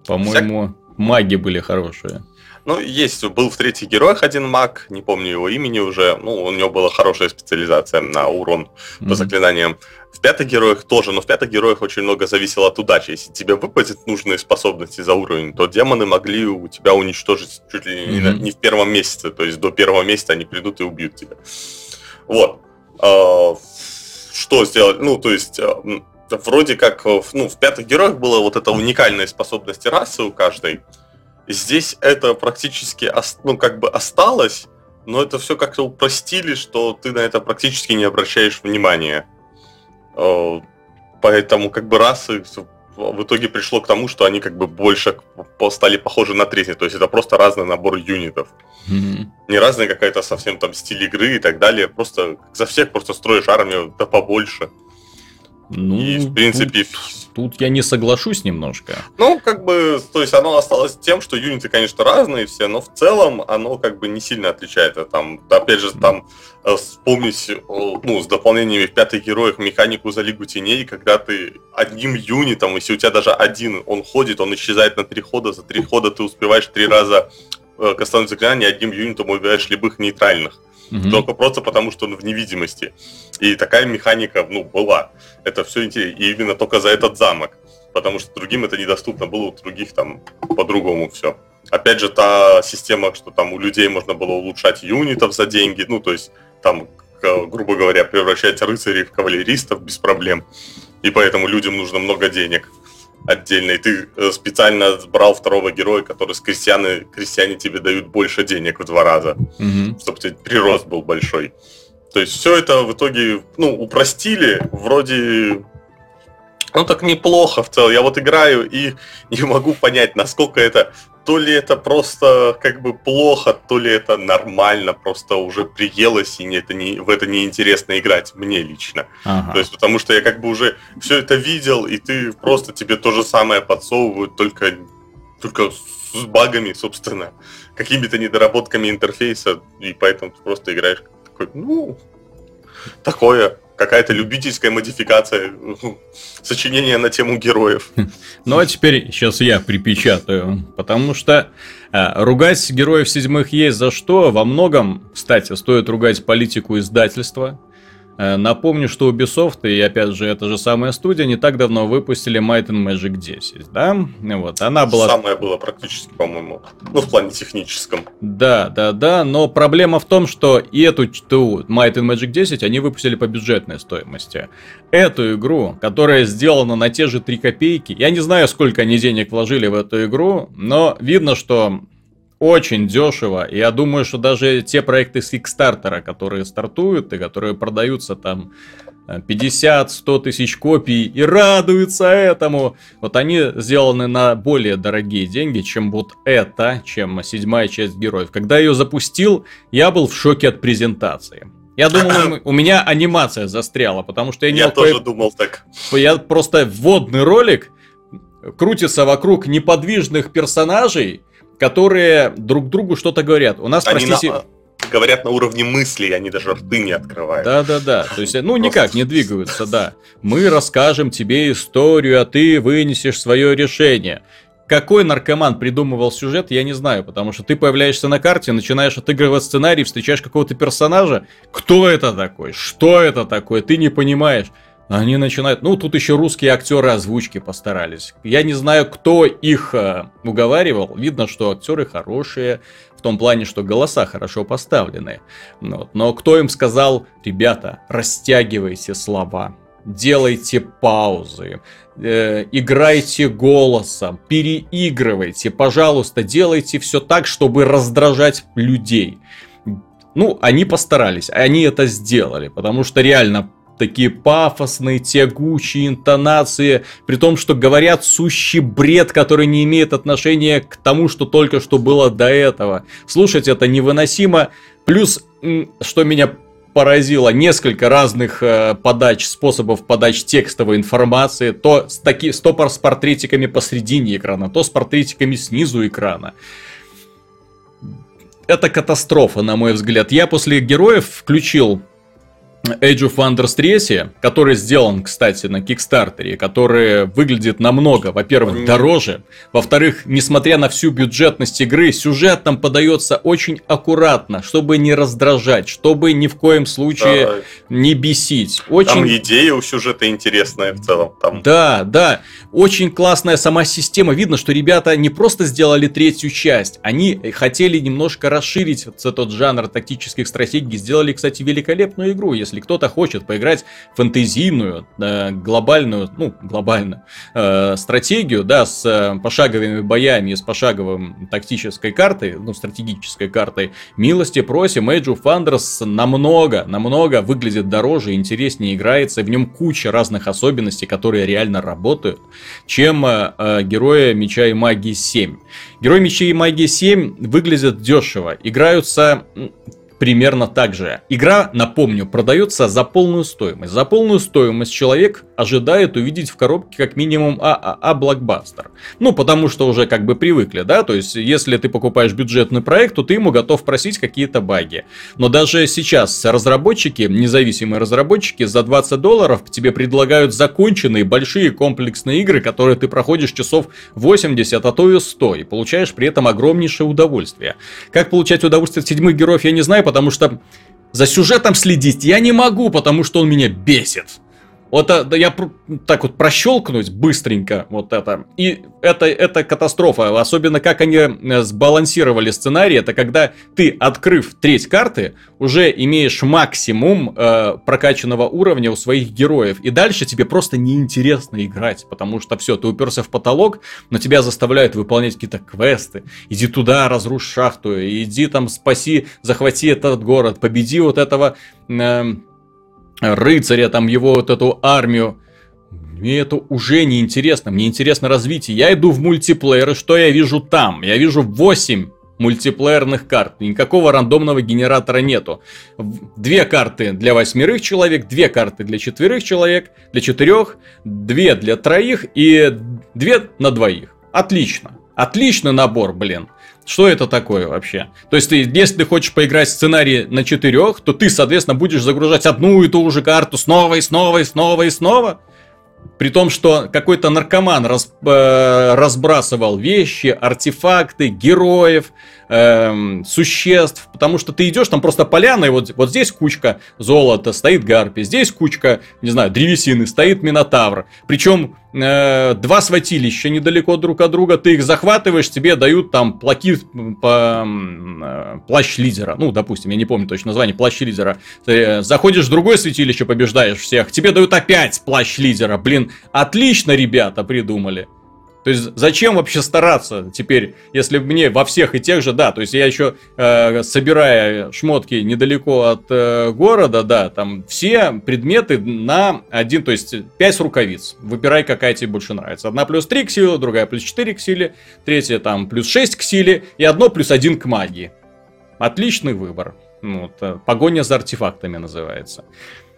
По-моему, маги были хорошие. Ну, есть, был в третьих героях один маг, не помню его имени уже. Ну, у него была хорошая специализация на урон mm-hmm. по заклинаниям. В пятых героях тоже, но в пятых героях очень много зависело от удачи. Если тебе выпадет нужные способности за уровень, то демоны могли у тебя уничтожить чуть ли mm-hmm. не, не в первом месяце. То есть до первого месяца они придут и убьют тебя. Вот. А, что сделать? Ну, то есть вроде как ну, в пятых героях была вот эта уникальная способность расы у каждой. Здесь это практически ну, как бы осталось, но это все как-то упростили, что ты на это практически не обращаешь внимания. Э, поэтому как бы расы в итоге пришло к тому, что они как бы больше стали похожи на третий. То есть это просто разный набор юнитов. Mm-hmm. Не разная какая-то совсем там стиль игры и так далее. Просто за всех просто строишь армию да побольше. Ну, и, в принципе... Тут, тут я не соглашусь немножко. Ну, как бы, то есть оно осталось тем, что юниты, конечно, разные все, но в целом оно как бы не сильно отличается. Там, опять же, там э, вспомнить, ну, с дополнениями в пятых героях механику за Лигу Теней, когда ты одним юнитом, если у тебя даже один, он ходит, он исчезает на три хода, за три хода ты успеваешь три раза э, кастовать заклинание, одним юнитом убиваешь любых нейтральных. Угу. Только просто потому, что он в невидимости. И такая механика, ну, была. Это все интересно. И именно только за этот замок. Потому что другим это недоступно было, у других там по-другому все. Опять же, та система, что там у людей можно было улучшать юнитов за деньги, ну, то есть там, грубо говоря, превращать рыцарей в кавалеристов без проблем. И поэтому людям нужно много денег отдельно, и ты э, специально брал второго героя, который с крестьяны, крестьяне тебе дают больше денег в два раза, mm-hmm. чтобы тебе прирост был большой. То есть все это в итоге, ну, упростили, вроде, ну, так неплохо в целом. Я вот играю и не могу понять, насколько это то ли это просто как бы плохо, то ли это нормально, просто уже приелось, и это не, в это неинтересно играть, мне лично. Ага. То есть, потому что я как бы уже все это видел, и ты просто тебе то же самое подсовывают, только, только с багами, собственно, какими-то недоработками интерфейса, и поэтому ты просто играешь такой, ну, такое какая-то любительская модификация сочинения на тему героев. Ну а теперь сейчас я припечатаю, потому что э, ругать героев седьмых есть за что. Во многом, кстати, стоит ругать политику издательства, напомню, что Ubisoft, и опять же, эта же самая студия, не так давно выпустили Might and Magic 10, да? Вот, она была... Самая была практически, по-моему, ну, в плане техническом. Да, да, да, но проблема в том, что и эту ту Might and Magic 10 они выпустили по бюджетной стоимости. Эту игру, которая сделана на те же 3 копейки, я не знаю, сколько они денег вложили в эту игру, но видно, что очень дешево. И я думаю, что даже те проекты с Kickstarter, которые стартуют и которые продаются там 50-100 э, тысяч копий и радуются этому. Вот они сделаны на более дорогие деньги, чем вот это, чем седьмая часть героев. Когда я ее запустил, я был в шоке от презентации. Я думал, у меня анимация застряла, потому что я не Я тоже по... думал так. Я просто вводный ролик крутится вокруг неподвижных персонажей, которые друг другу что-то говорят. У нас, они простите... На говорят на уровне мысли, они даже рты не открывают. Да-да-да, то есть, ну, никак не двигаются, да. Мы расскажем тебе историю, а ты вынесешь свое решение. Какой наркоман придумывал сюжет, я не знаю, потому что ты появляешься на карте, начинаешь отыгрывать сценарий, встречаешь какого-то персонажа. Кто это такой? Что это такое? Ты не понимаешь. Они начинают... Ну, тут еще русские актеры озвучки постарались. Я не знаю, кто их э, уговаривал. Видно, что актеры хорошие, в том плане, что голоса хорошо поставлены. Вот. Но кто им сказал, ребята, растягивайте слова, делайте паузы, э, играйте голосом, переигрывайте, пожалуйста, делайте все так, чтобы раздражать людей. Ну, они постарались, они это сделали, потому что реально такие пафосные, тягучие интонации, при том, что говорят сущий бред, который не имеет отношения к тому, что только что было до этого. Слушать это невыносимо. Плюс, что меня поразило, несколько разных э, подач, способов подач текстовой информации, то с, таки, то с портретиками посредине экрана, то с портретиками снизу экрана. Это катастрофа, на мой взгляд. Я после героев включил Age of Wonders 3, который сделан, кстати, на Кикстартере, который выглядит намного, во-первых, дороже, во-вторых, несмотря на всю бюджетность игры, сюжет там подается очень аккуратно, чтобы не раздражать, чтобы ни в коем случае да. не бесить. Очень... Там идея у сюжета интересная в целом. Там... Да, да, очень классная сама система. Видно, что ребята не просто сделали третью часть, они хотели немножко расширить вот этот жанр тактических стратегий, сделали, кстати, великолепную игру, если если кто-то хочет поиграть фэнтезийную, э, глобальную, ну, глобальную э, стратегию, да, с э, пошаговыми боями и с пошаговым тактической картой, ну, стратегической картой, милости просим, Age of Wonders намного, намного выглядит дороже, интереснее играется, в нем куча разных особенностей, которые реально работают, чем э, э Герои Меча и Магии 7. Герой Меча и Магии 7 выглядят дешево, играются примерно так же. Игра, напомню, продается за полную стоимость. За полную стоимость человек ожидает увидеть в коробке как минимум ААА блокбастер. Ну, потому что уже как бы привыкли, да, то есть если ты покупаешь бюджетный проект, то ты ему готов просить какие-то баги. Но даже сейчас разработчики, независимые разработчики, за 20 долларов тебе предлагают законченные большие комплексные игры, которые ты проходишь часов 80, а то и 100, и получаешь при этом огромнейшее удовольствие. Как получать удовольствие от седьмых героев, я не знаю, потому что за сюжетом следить я не могу, потому что он меня бесит. Вот а, да, я так вот прощелкнуть быстренько вот это. И это, это катастрофа. Особенно как они э, сбалансировали сценарий. Это когда ты, открыв треть карты, уже имеешь максимум э, прокачанного уровня у своих героев. И дальше тебе просто неинтересно играть. Потому что все, ты уперся в потолок, но тебя заставляют выполнять какие-то квесты. Иди туда, разрушь шахту. Иди там, спаси, захвати этот город. Победи вот этого... Э, рыцаря, там его вот эту армию. Мне это уже не интересно, мне интересно развитие. Я иду в мультиплеер, и что я вижу там? Я вижу 8 мультиплеерных карт. Никакого рандомного генератора нету. Две карты для восьмерых человек, две карты для четверых человек, для четырех, две для троих и две на двоих. Отлично. Отличный набор, блин. Что это такое вообще? То есть, ты, если ты хочешь поиграть сценарий на четырех, то ты, соответственно, будешь загружать одну и ту же карту снова и снова и снова и снова. При том, что какой-то наркоман рас, э, разбрасывал вещи, артефакты, героев, э, существ, потому что ты идешь, там просто поляна, и вот, вот здесь кучка золота, стоит гарпи, здесь кучка, не знаю, древесины, стоит минотавр. Причем э, два святилища недалеко друг от друга, ты их захватываешь, тебе дают там плаки, по, э, плащ лидера, ну, допустим, я не помню точно название, плащ лидера. Ты заходишь в другое святилище, побеждаешь всех, тебе дают опять плащ лидера, блин, отлично ребята придумали. То есть зачем вообще стараться теперь, если мне во всех и тех же, да, то есть я еще э, собирая шмотки недалеко от э, города, да, там все предметы на один, то есть 5 рукавиц. Выбирай, какая тебе больше нравится. Одна плюс 3 к силе, другая плюс 4 к силе, третья там плюс 6 к силе и одно плюс 1 к магии. Отличный выбор. Вот, э, погоня за артефактами называется.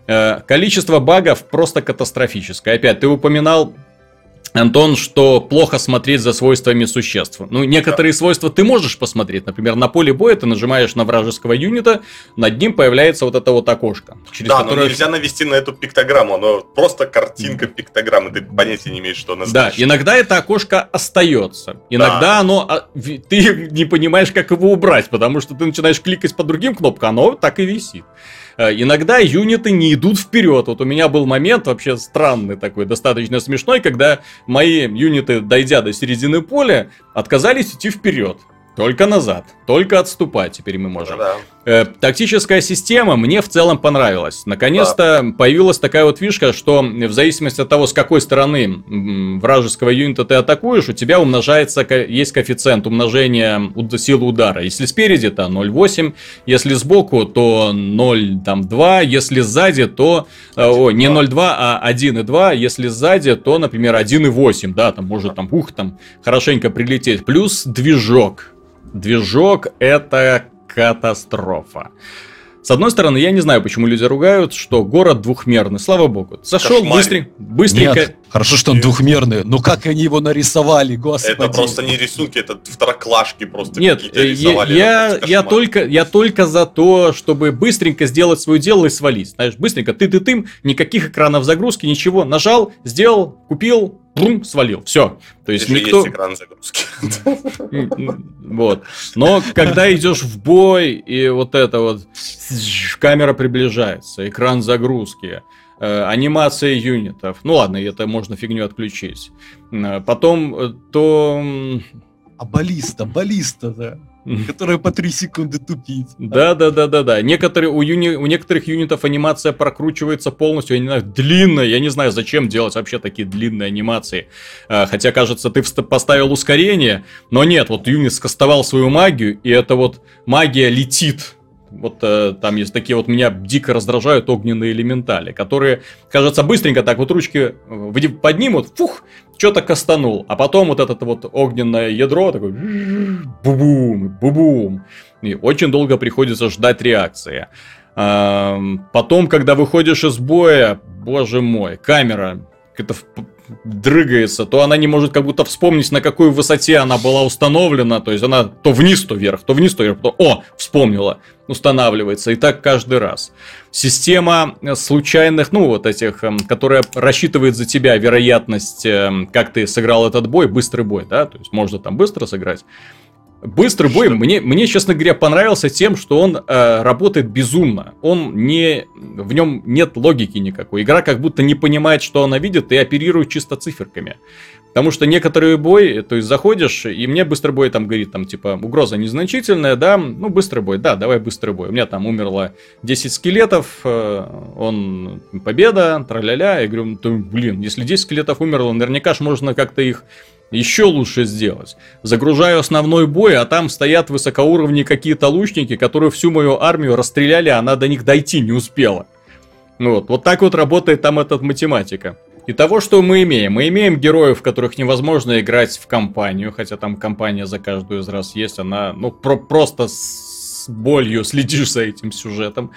Э, количество багов просто катастрофическое. Опять, ты упоминал Антон, что плохо смотреть за свойствами существ. Ну, некоторые да. свойства ты можешь посмотреть. Например, на поле боя ты нажимаешь на вражеского юнита, над ним появляется вот это вот окошко. Через да, которое... но нельзя навести на эту пиктограмму, оно просто картинка пиктограммы, ты понятия не имеешь, что она Да, иногда это окошко остается. Иногда да. оно... А, ты не понимаешь, как его убрать, потому что ты начинаешь кликать по другим кнопкам, оно так и висит. Э, иногда юниты не идут вперед. Вот у меня был момент вообще странный такой, достаточно смешной, когда мои юниты, дойдя до середины поля, отказались идти вперед. Только назад, только отступать теперь мы можем. Да. Э, тактическая система мне в целом понравилась. Наконец-то да. появилась такая вот фишка, что в зависимости от того, с какой стороны вражеского юнита ты атакуешь, у тебя умножается, есть коэффициент умножения силы удара. Если спереди, то 0,8, если сбоку, то 0,2, если сзади, то... Э, о, не 0,2, а 1,2, если сзади, то, например, 1,8, да, там может там, ух, там хорошенько прилететь. Плюс движок Движок это катастрофа. С одной стороны, я не знаю, почему люди ругают, что город двухмерный. Слава богу. Зашел быстренько. быстренько. Нет, хорошо, что он двухмерный. Но как они его нарисовали, господи. Это просто не рисунки, это второклашки просто Нет, я, я, я, только, я только за то, чтобы быстренько сделать свое дело и свалить. Знаешь, быстренько, ты-ты-тым, никаких экранов загрузки, ничего. Нажал, сделал, купил, брум, свалил. Все. То есть Здесь никто... есть экран загрузки. Вот. Но когда идешь в бой, и вот это вот камера приближается, экран загрузки, э, анимация юнитов. Ну ладно, это можно фигню отключить. Э, потом э, то... А баллиста, баллиста, да которая по 3 секунды тупит. Да, да, да, да, да. Некоторые, у, юни, у некоторых юнитов анимация прокручивается полностью. Я не знаю, длинная. Я не знаю, зачем делать вообще такие длинные анимации. А, хотя, кажется, ты поставил ускорение, но нет, вот юнит скастовал свою магию, и это вот магия летит вот э, там есть такие вот меня дико раздражают огненные элементали, которые, кажется, быстренько так вот ручки э, поднимут, фух, что-то кастанул, а потом вот это вот огненное ядро такое бубум, и очень долго приходится ждать реакции. Потом, когда выходишь из боя, боже мой, камера это дрыгается, то она не может как будто вспомнить, на какой высоте она была установлена. То есть она то вниз, то вверх, то вниз, то вверх, то о, вспомнила, устанавливается. И так каждый раз. Система случайных, ну вот этих, эм, которая рассчитывает за тебя вероятность, эм, как ты сыграл этот бой, быстрый бой, да, то есть можно там быстро сыграть. Быстрый бой мне, мне, честно говоря, понравился тем, что он э, работает безумно. Он не, в нем нет логики никакой. Игра как будто не понимает, что она видит, и оперирует чисто циферками. Потому что некоторые бои, то есть заходишь, и мне быстрый бой там говорит, там, типа, угроза незначительная, да, ну, быстрый бой, да, давай быстрый бой. У меня там умерло 10 скелетов, э, он победа, траля-ля. Я говорю, блин, если 10 скелетов умерло, наверняка ж можно как-то их еще лучше сделать. Загружаю основной бой, а там стоят высокоуровневые какие-то лучники, которые всю мою армию расстреляли, а она до них дойти не успела. Ну вот, вот так вот работает там эта математика. И того, что мы имеем? Мы имеем героев, которых невозможно играть в компанию, хотя там компания за каждую из раз есть, она, ну, про просто с болью следишь за этим сюжетом.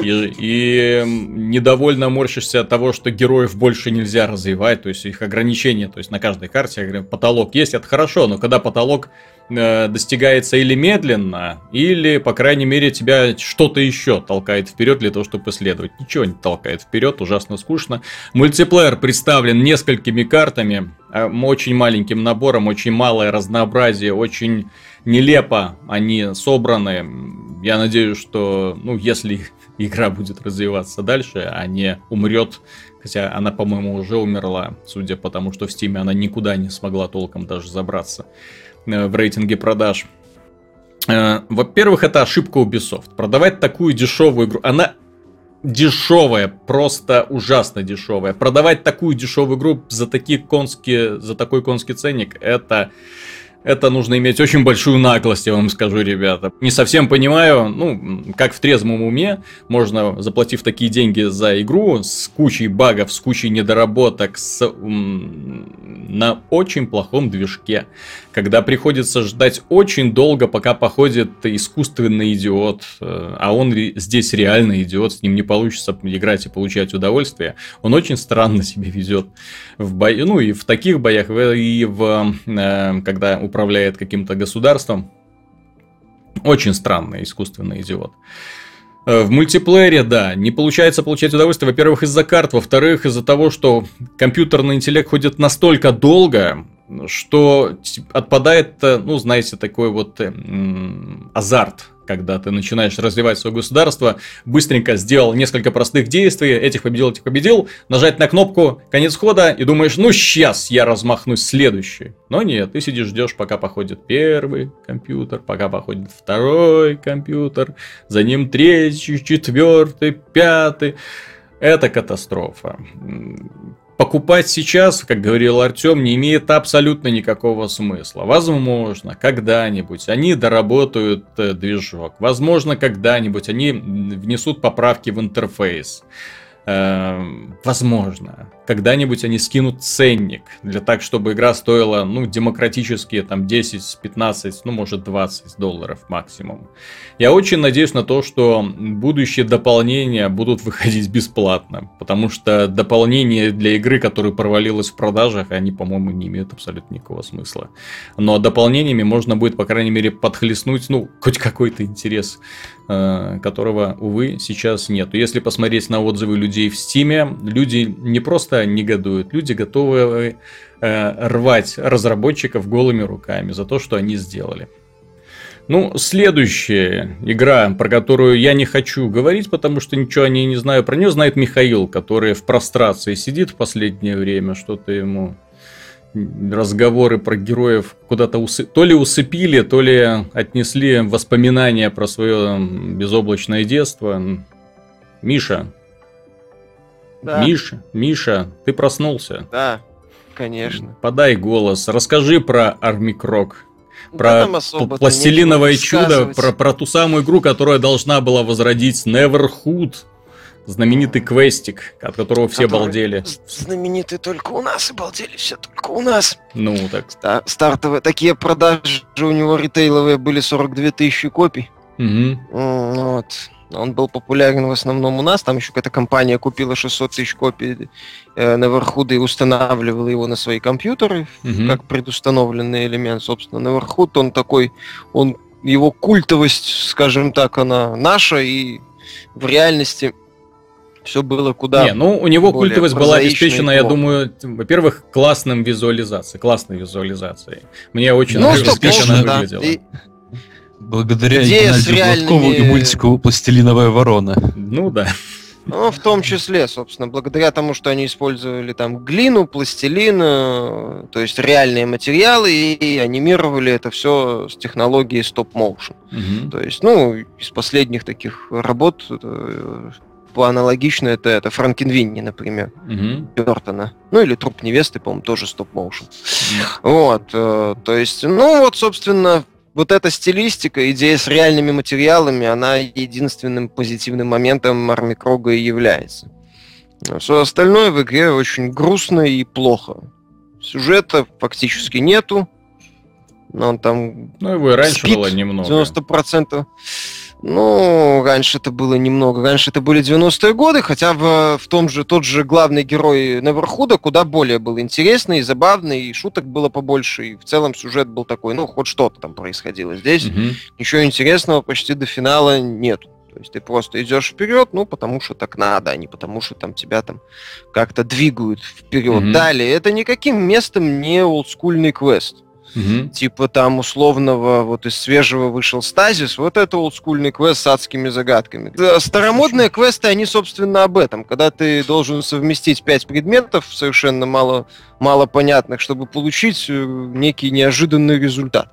И, и недовольно морщишься от того, что героев больше нельзя развивать, то есть их ограничения, то есть на каждой карте потолок есть, это хорошо, но когда потолок э, достигается или медленно, или, по крайней мере, тебя что-то еще толкает вперед для того, чтобы исследовать. Ничего не толкает вперед, ужасно скучно. Мультиплеер представлен несколькими картами, э, очень маленьким набором, очень малое разнообразие, очень нелепо они собраны. Я надеюсь, что, ну, если игра будет развиваться дальше, а не умрет. Хотя она, по-моему, уже умерла, судя по тому, что в Steam она никуда не смогла толком даже забраться э, в рейтинге продаж. Э, во-первых, это ошибка Ubisoft. Продавать такую дешевую игру, она дешевая, просто ужасно дешевая. Продавать такую дешевую игру за такие конские, за такой конский ценник, это это нужно иметь очень большую наглость, я вам скажу, ребята. Не совсем понимаю, ну, как в трезвом уме можно, заплатив такие деньги за игру с кучей багов, с кучей недоработок, с, на очень плохом движке, когда приходится ждать очень долго, пока походит искусственный идиот, э, а он здесь реально идиот, с ним не получится играть и получать удовольствие, он очень странно себя ведет в бою, ну и в таких боях, и в, э, когда управляет каким-то государством. Очень странный искусственный идиот. Э, в мультиплеере, да, не получается получать удовольствие, во-первых, из-за карт, во-вторых, из-за того, что компьютерный интеллект ходит настолько долго, что отпадает, э, ну, знаете, такой вот э, азарт когда ты начинаешь развивать свое государство, быстренько сделал несколько простых действий, этих победил, этих победил, нажать на кнопку конец хода и думаешь, ну сейчас я размахнусь следующий. Но нет, ты сидишь, ждешь, пока походит первый компьютер, пока походит второй компьютер, за ним третий, четвертый, пятый. Это катастрофа покупать сейчас, как говорил Артем, не имеет абсолютно никакого смысла. Возможно, когда-нибудь они доработают э, движок. Возможно, когда-нибудь они внесут поправки в интерфейс. Эм, возможно, когда-нибудь они скинут ценник для так, чтобы игра стоила, ну, демократические там 10, 15, ну, может 20 долларов максимум. Я очень надеюсь на то, что будущие дополнения будут выходить бесплатно, потому что дополнения для игры, которая провалилась в продажах, они, по-моему, не имеют абсолютно никакого смысла. Но дополнениями можно будет, по крайней мере, подхлестнуть, ну, хоть какой-то интерес, э, которого, увы, сейчас нет. Если посмотреть на отзывы людей в Стиме, люди не просто негодуют. Люди готовы э, рвать разработчиков голыми руками за то, что они сделали. Ну, следующая игра, про которую я не хочу говорить, потому что ничего о ней не знаю. Про нее знает Михаил, который в прострации сидит в последнее время, что-то ему разговоры про героев куда-то усы... то ли усыпили, то ли отнесли воспоминания про свое безоблачное детство. Миша, да. Миша, Миша, ты проснулся? Да, конечно. Подай голос, расскажи про Армикрок. Про да, пластилиновое чудо, про, про ту самую игру, которая должна была возродить Neverhood, знаменитый квестик, от которого все Который балдели. Знаменитый только у нас и балдели все только у нас. Ну, так. Ста- стартовые такие продажи у него ритейловые были 42 тысячи копий. Угу. Вот. Он был популярен в основном у нас. Там еще какая-то компания купила 600 тысяч копий э, Neverhood и устанавливала его на свои компьютеры угу. как предустановленный элемент. Собственно, Neverhood, он такой, он его культовость, скажем так, она наша, и в реальности все было куда Не, ну у него культовость была обеспечена, я думаю, во-первых, классным визуализацией, классной визуализацией. Мне очень ну, она да. выглядела. И, Благодаря Идея Геннадию реальными... Гладкову и мультику «Пластилиновая ворона». Ну да. Ну, в том числе, собственно, благодаря тому, что они использовали там глину, пластилин, э, то есть реальные материалы, и анимировали это все с технологией стоп-моушен. Угу. То есть, ну, из последних таких работ э, по аналогично это, это Франкенвинни, например, угу. Бертона. Ну или Труп невесты, по-моему, тоже стоп-моушен. Угу. Вот, э, то есть, ну вот, собственно, вот эта стилистика, идея с реальными материалами, она единственным позитивным моментом Армикрога и является. Все остальное в игре очень грустно и плохо. Сюжета фактически нету. Но он там... Ну, его и раньше было немного. 90%. Ну, раньше это было немного. Раньше это были 90-е годы, хотя в, в том же тот же главный герой Неверхуда куда более был интересный и забавный, и шуток было побольше, и в целом сюжет был такой, ну, хоть что-то там происходило. Здесь угу. ничего интересного почти до финала нет. То есть ты просто идешь вперед, ну, потому что так надо, а не потому что там тебя там как-то двигают вперед. Угу. Далее, это никаким местом не олдскульный квест. Угу. Типа там условного, вот из свежего вышел стазис, вот это олдскульный квест с адскими загадками. Старомодные квесты, они, собственно, об этом. Когда ты должен совместить пять предметов, совершенно мало, мало понятных, чтобы получить э, некий неожиданный результат.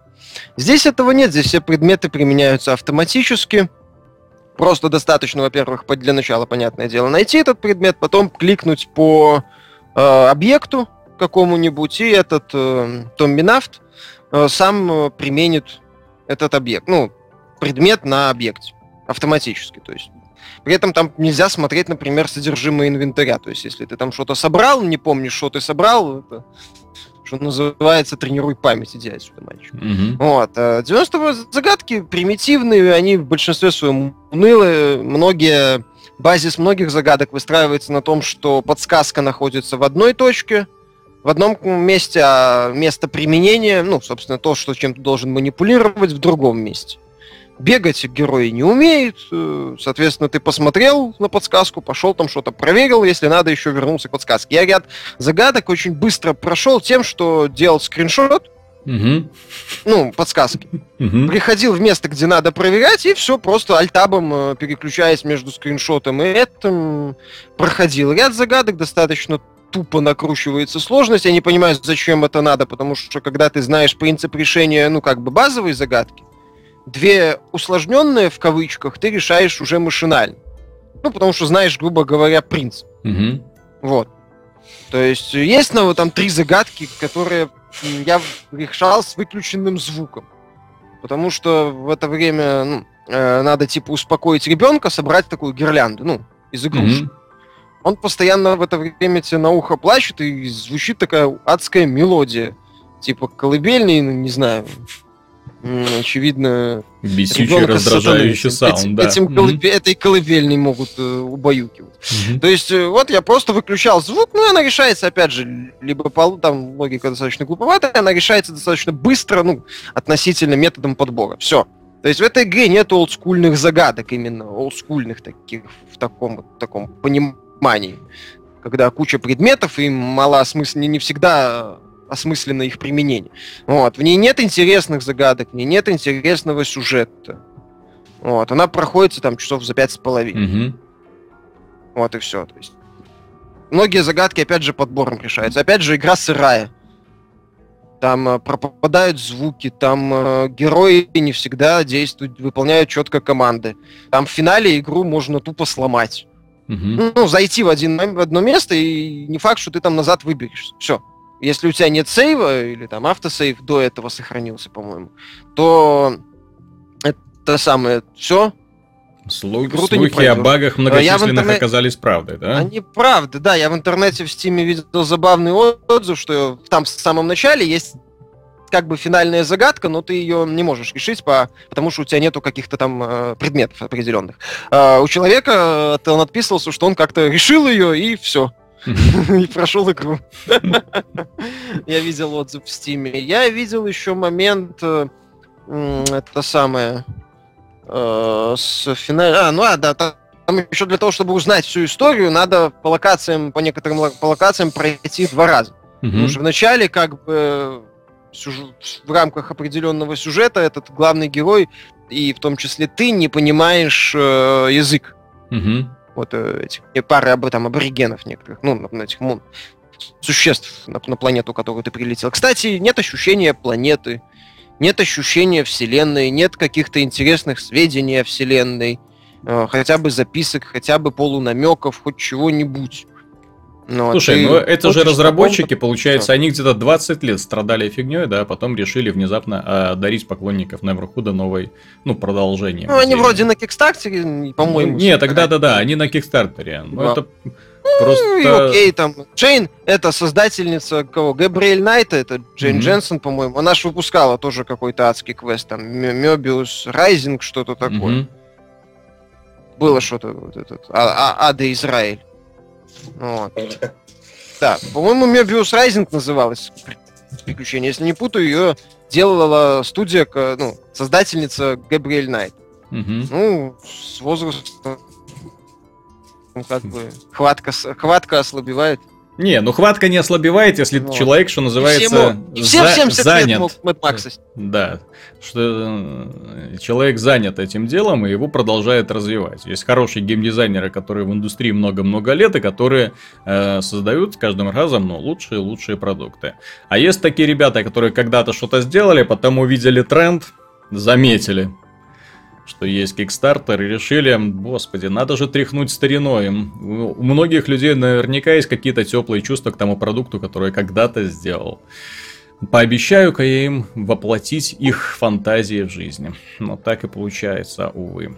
Здесь этого нет, здесь все предметы применяются автоматически. Просто достаточно, во-первых, для начала, понятное дело, найти этот предмет, потом кликнуть по э, объекту какому-нибудь, и этот э, Томбинафт Э, сам э, применит этот объект, ну, предмет на объекте автоматически. То есть при этом там нельзя смотреть, например, содержимое инвентаря. То есть, если ты там что-то собрал, не помнишь, что ты собрал, это, что называется, тренируй память, иди отсюда, мальчик. Mm-hmm. Вот. 90 а загадки примитивные, они в большинстве своем унылые. Многие, базис многих загадок выстраивается на том, что подсказка находится в одной точке, в одном месте, а место применения, ну, собственно, то, что чем ты должен манипулировать, в другом месте. Бегать герои не умеют, э, соответственно, ты посмотрел на подсказку, пошел там что-то проверил, если надо, еще вернулся к подсказке. Я ряд загадок очень быстро прошел тем, что делал скриншот, Угу. Ну, подсказки. Угу. Приходил в место, где надо проверять, и все, просто альтабом, э, переключаясь между скриншотом и этим, проходил ряд загадок, достаточно тупо накручивается сложность. Я не понимаю, зачем это надо, потому что когда ты знаешь принцип решения, ну, как бы базовой загадки, две усложненные, в кавычках, ты решаешь уже машинально. Ну, потому что знаешь, грубо говоря, принцип. Угу. Вот. То есть есть ну, там три загадки, которые я решал с выключенным звуком. Потому что в это время ну, э, надо типа успокоить ребенка, собрать такую гирлянду, ну, из игрушек. Mm-hmm. Он постоянно в это время тебе на ухо плачет, и звучит такая адская мелодия. Типа колыбельный, ну, не знаю, очевидно... Бесючий, раздражающий саунд, этим, да. Этим колыбе, этой колыбельной могут э, убаюкивать. Mm-hmm. То есть, э, вот я просто выключал звук, ну, и она решается, опять же, либо по, там логика достаточно глуповатая, она решается достаточно быстро, ну, относительно методом подбора. Все. То есть в этой игре нет олдскульных загадок именно, олдскульных таких, в таком, в таком понимании. Когда куча предметов, и мало смысла, не, не всегда осмысленно их применение. Вот. В ней нет интересных загадок, в ней нет интересного сюжета. Вот. Она проходится там часов за пять с половиной. Угу. Вот и все. То есть многие загадки, опять же, подбором решаются. Опять же, игра сырая. Там э, пропадают звуки, там э, герои не всегда действуют, выполняют четко команды. Там в финале игру можно тупо сломать. Угу. Ну, зайти в, один, в одно место, и не факт, что ты там назад выберешься. Все. Если у тебя нет сейва, или там автосейв до этого сохранился, по-моему, то это самое все. Слух, слухи о багах многочисленных интернет... оказались правдой, да? Они правды, да. Я в интернете в Стиме видел забавный отзыв, что там в самом начале есть как бы финальная загадка, но ты ее не можешь решить, по, потому что у тебя нету каких-то там э, предметов определенных. Э, у человека э, он отписывался, что он как-то решил ее, и все. И прошел игру. Я видел отзыв в Стиме. Я видел еще момент, э, это самое, э, с финалом... А, ну а, да, там еще для того, чтобы узнать всю историю, надо по локациям, по некоторым по локациям пройти два раза. Потому что вначале как бы в рамках определенного сюжета этот главный герой и в том числе ты не понимаешь э, язык. Угу вот э, этих пары об, там, аборигенов некоторых, ну, на, этих ну, существ на, на планету, которую ты прилетел. Кстати, нет ощущения планеты, нет ощущения Вселенной, нет каких-то интересных сведений о Вселенной, э, хотя бы записок, хотя бы полунамеков, хоть чего-нибудь. Ну, а Слушай, ну это же разработчики, получается, они где-то 20 лет страдали фигней, да, а потом решили внезапно э, дарить поклонников Неверхуда новой, ну, продолжение. Ну, они вроде на Кикстартере, по-моему. Не, тогда да-да, они на Кикстартере. Ну, да. это просто... Ну, и окей, там, Джейн, это создательница кого? Габриэль Найта, это Джейн mm-hmm. Дженсен, по-моему. Она же выпускала тоже какой-то адский квест, там, Мёбиус Райзинг, что-то такое. Mm-hmm. Было что-то, вот этот, а, а, Ада Израиль. Вот. Да, по-моему, Мебиус Райзинг называлась приключение. Если не путаю, ее делала студия, ну, создательница Габриэль Найт. Угу. Ну, с возрастом ну, как бы хватка, хватка ослабевает. Не, ну хватка не ослабевает, если вот. человек, что называется, и все, за, 70 занят. Лет мог Мэтт. Да, что э, человек занят этим делом, и его продолжает развивать. Есть хорошие геймдизайнеры, которые в индустрии много-много лет, и которые э, создают с каждым разом ну, лучшие и лучшие продукты. А есть такие ребята, которые когда-то что-то сделали, потом увидели тренд, заметили, что есть Kickstarter, и решили, господи, надо же тряхнуть стариной. У многих людей наверняка есть какие-то теплые чувства к тому продукту, который когда-то сделал. Пообещаю-ка я им воплотить их фантазии в жизни. Но так и получается, увы.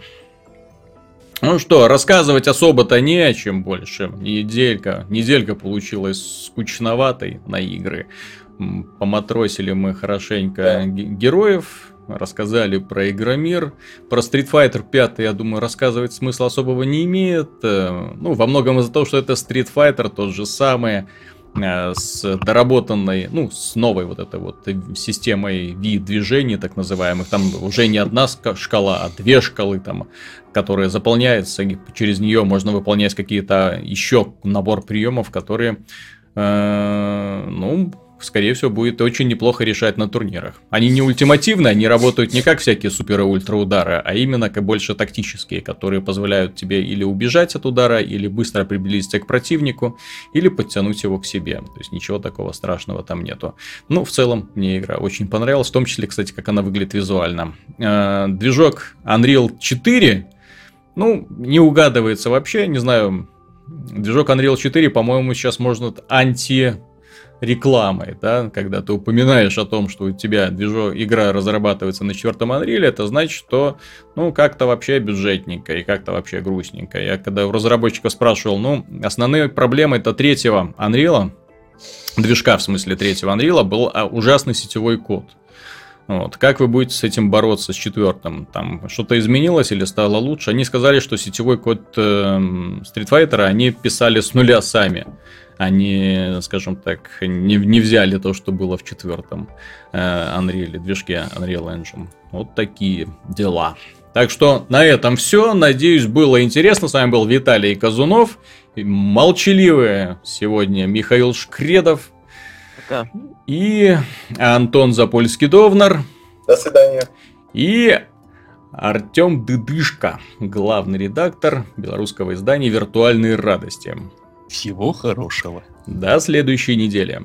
Ну что, рассказывать особо-то не о чем больше. Неделька, неделька получилась скучноватой на игры. Поматросили мы хорошенько героев, рассказали про Игромир. Про Street Fighter 5, я думаю, рассказывать смысла особого не имеет. Э, ну, во многом из-за того, что это Street Fighter, тот же самый, э, с доработанной, ну, с новой вот этой вот системой V-движений, так называемых. Там уже не одна шкала, а две шкалы, там, которые заполняются, и через нее можно выполнять какие-то еще набор приемов, которые, э, ну, скорее всего, будет очень неплохо решать на турнирах. Они не ультимативные, они работают не как всякие супер и ультра удары, а именно как больше тактические, которые позволяют тебе или убежать от удара, или быстро приблизиться к противнику, или подтянуть его к себе. То есть ничего такого страшного там нету. Ну, в целом, мне игра очень понравилась, в том числе, кстати, как она выглядит визуально. Э, движок Unreal 4, ну, не угадывается вообще, не знаю, движок Unreal 4, по-моему, сейчас можно анти рекламой, да, когда ты упоминаешь о том, что у тебя движок, игра разрабатывается на четвертом Unreal, это значит, что, ну, как-то вообще бюджетненько и как-то вообще грустненько. Я когда у разработчиков спрашивал, ну, основные проблемы это третьего Unreal, движка, в смысле третьего Unreal, был а, ужасный сетевой код. Вот. Как вы будете с этим бороться, с четвертым? Там что-то изменилось или стало лучше? Они сказали, что сетевой код э, Street Fighter они писали с нуля сами. Они, скажем так, не, не взяли то, что было в четвертом э, Unreal, движке Unreal Engine. Вот такие дела. Так что на этом все. Надеюсь, было интересно. С вами был Виталий Казунов. Молчаливые сегодня Михаил Шкредов. Пока. И Антон Запольский-Довнар. До свидания. И Артем Дыдышко, главный редактор белорусского издания «Виртуальные радости». Всего хорошего. До следующей недели.